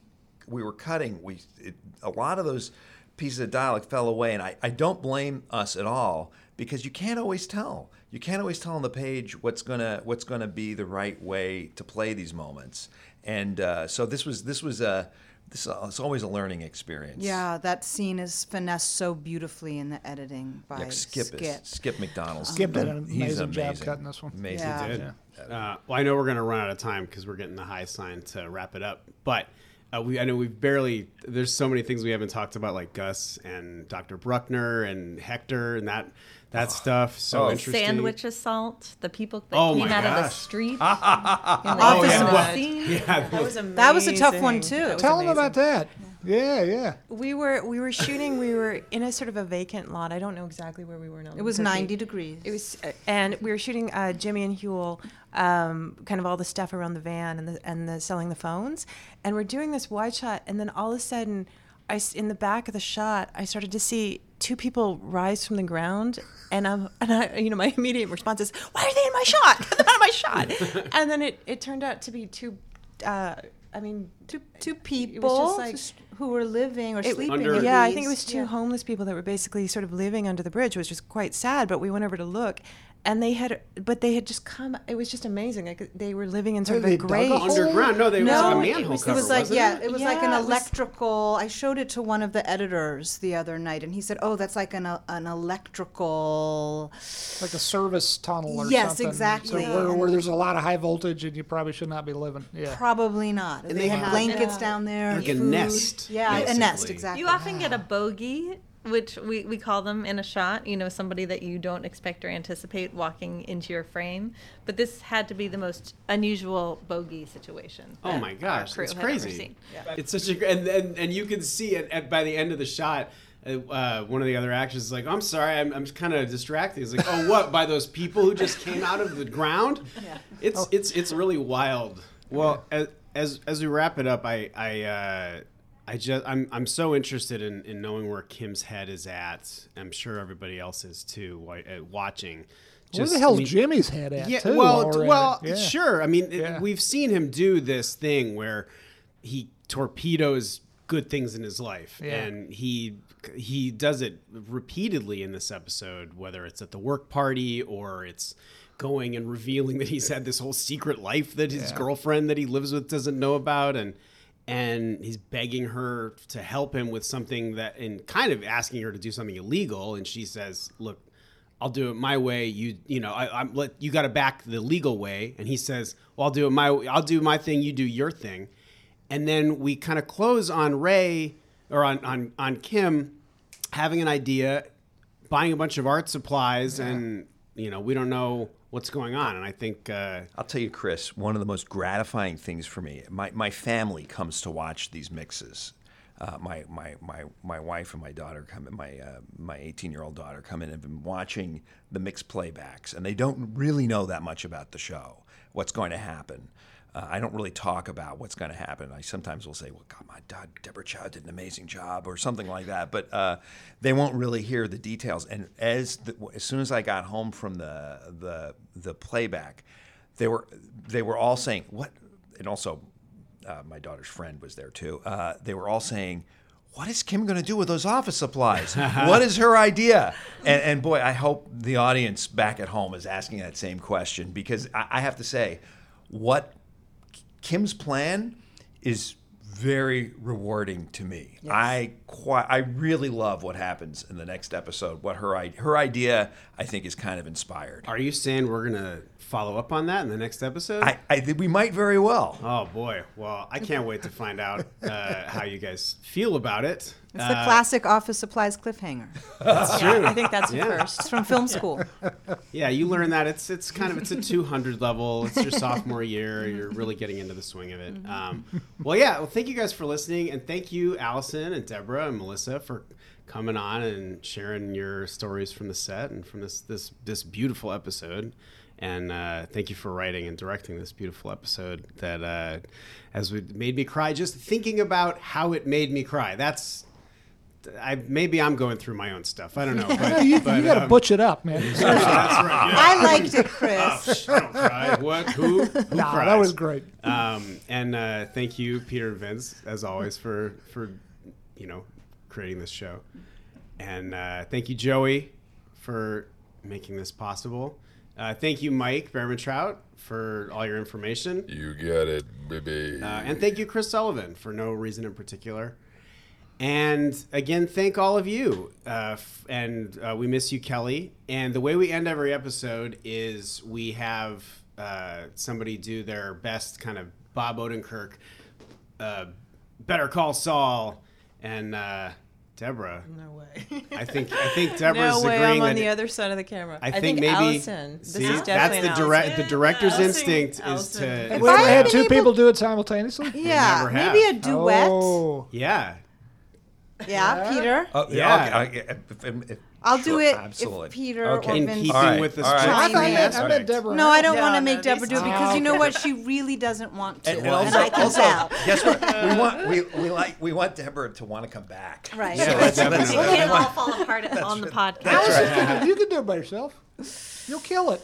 we were cutting. We it, a lot of those pieces of dialogue fell away, and I, I don't blame us at all because you can't always tell. You can't always tell on the page what's gonna what's gonna be the right way to play these moments. And uh, so this was this was a this it's always a learning experience. Yeah, that scene is finessed so beautifully in the editing by Like Skip, Skip. is Skip McDonald. Skip did an He's amazing job cutting this one. Amazing. Yeah. did. Uh, well, I know we're going to run out of time because we're getting the high sign to wrap it up. But uh, we, I know we've barely. There's so many things we haven't talked about, like Gus and Dr. Bruckner and Hector and that that stuff. So Oh. interesting. Sandwich assault, the people that Oh came my out of the gosh. street. Office yeah, well, scene. Yeah, That was amazing. That was a tough one, too. That was Tell them about that. Yeah, yeah. We were we were shooting. We were in a sort of a vacant lot. I don't know exactly where we were now. It was 90 degrees. It was, uh, and we were shooting uh, Jimmy and Huell, um, kind of all the stuff around the van and the and the selling the phones, and we're doing this wide shot, and then all of a sudden, I s- in the back of the shot, I started to see two people rise from the ground, and um, and I, you know, my immediate response is, "Why are they in my shot? They're out of my shot!" and then it it turned out to be two, uh, I mean, two, two it was people just like just who were living or it- sleeping. Under- at yeah, I think it was two Yeah. homeless people that were basically sort of living under the bridge, which was quite sad. But we went over to look, and they had, but they had just come. It was just amazing. Like they were living in sort of a dug grave. Underground? No, they No, was like a it manhole was- it cover. It was like wasn't yeah, it? it was Yeah, like an it was- electrical. I showed it to one of the editors the other night, and he said, "Oh, that's like an an electrical." Like a service tunnel or Yes, something. exactly. So where, where there's a lot of high voltage and you probably should not be living. Yeah. Probably not. And they, had blankets Yeah. down there, Like a food. nest, Yeah, a nest exactly. You often get a bogey, which we, we call them in a shot, you know, somebody that you don't expect or anticipate walking into your frame. But this had to be the most unusual bogey situation. Oh my gosh, it's crazy. seen. It's such a and and, and you can see it at, by the end of the shot. Uh, uh, one of the other actors is like, "I'm sorry, I'm, I'm kind of distracted." He's like, "Oh, what? By those people who just came out of the ground?" Yeah. It's it's it's really wild. Well, as, as as we wrap it up, I I uh, I just I'm I'm so interested in, in knowing where Kim's head is at. I'm sure everybody else is too. Uh, watching. Where the hell's I mean- Jimmy's head at? yeah, too, well, while well. Yeah. sure. I mean, it- we've seen him do this thing where he torpedoes good things in his life, Yeah. and he he does it repeatedly in this episode, whether it's at the work party or it's going and revealing that he's had this whole secret life that his Yeah. girlfriend that he lives with doesn't know about, and and he's begging her to help him with something that and kind of asking her to do something illegal, and she says, "Look." I'll do it my way. You, you know, I, I'm let you got to back the legal way. And he says, "Well, I'll do it my, I'll do my thing. You do your thing." And then we kind of close on Rhea or on on on Kim having an idea, buying a bunch of art supplies, and you know, we don't know what's going on. And I think uh, I'll tell you, Chris, one of the most gratifying things for me, my, my family comes to watch these mixes. uh, my, my, my, my wife and my daughter come in, my, uh, my 18 year old daughter come in and have been watching the mixed playbacks, and they don't really know that much about the show, what's going to happen. Uh, I don't really talk about what's going to happen. I sometimes will say, "Well, God, my dad, Deborah Chow did an amazing job," or something like that. But uh, they won't really hear the details. And as the, as soon as I got home from the the the playback, they were they were all saying what, and also uh, my daughter's friend was there too. Uh, they were all saying. What is Kim going to do with those office supplies? what is her idea? And, and boy, I hope the audience back at home is asking that same question because I, I have to say, what Kim's plan is very rewarding to me. I quite, I really love what happens in the next episode. What her her idea, I think, is kind of inspired. Are you saying we're gonna follow up on that in the next episode? I, I think we might very well. oh boy! Well, I can't wait to find out uh, how you guys feel about it. It's the classic office supplies cliffhanger. That's true. I think that's a Yeah. first. It's from film school. Yeah, you learn that it's it's kind of it's a 200 level. It's your sophomore year. You're really getting into the swing of it. Um, well, yeah. Well, thank you guys for listening, and thank you, Allison and Deborah and Melissa for coming on and sharing your stories from the set and from this this this beautiful episode. And uh, thank you for writing and directing this beautiful episode that uh, has made me cry just thinking about how it made me cry. That's I maybe I'm going through my own stuff. I don't know. But, you, but, you got to um, butch it up, man. that's right. yeah. I liked it, Oh, Chris. sh- don't cry. What? Who? Who nah, cries? that was great. Um, and uh, thank you, Peter and Vince, as always, for for you know creating this show. And uh, thank you, Joey, for making this possible. Uh, thank you, Mike Behrman Trout, for all your information. You got it, baby. Uh, and thank you, Chris Sullivan, for no reason in particular. And again, thank all of you. Uh, f- and uh, we miss you, Kelly. And the way we end every episode is we have uh, somebody do their best kind of Bob Odenkirk, uh, Better Call Saul, and uh, Deborah. No way. I think I think Deborah's no way. agreeing I'm on that the other side of the camera. I think, maybe Allison. This see, is that's the direct the director's Allison. instinct is to if I had had two been people do it simultaneously? Yeah, never maybe a duet. Oh. yeah Yeah, Peter. Oh, Yeah. okay, okay, if- if- if- I'll sure, do it absolutely. if Peter Okay. or in Vince. keeping All right, with the all right. I, structure. thought I Chiming meant, in. I meant Deborah. No, I don't No, want to no, make these Deborah do it because two. you know what? She really doesn't want to, And, and, and also, I can also tell. guess what? We want we, we like we want Deborah to want to come back. Right. So Yeah, let's, definitely. let's, It can't all fall apart on the I podcast. was just thinking, you can do it by yourself. You'll kill it.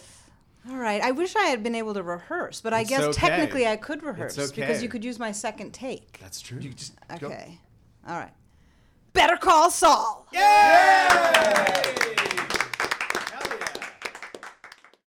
All right. I wish I had been able to rehearse, but I It's guess okay. technically I could rehearse because okay. you could use my second take. That's true. you just go. Okay. All right. Better call Saul. Yay!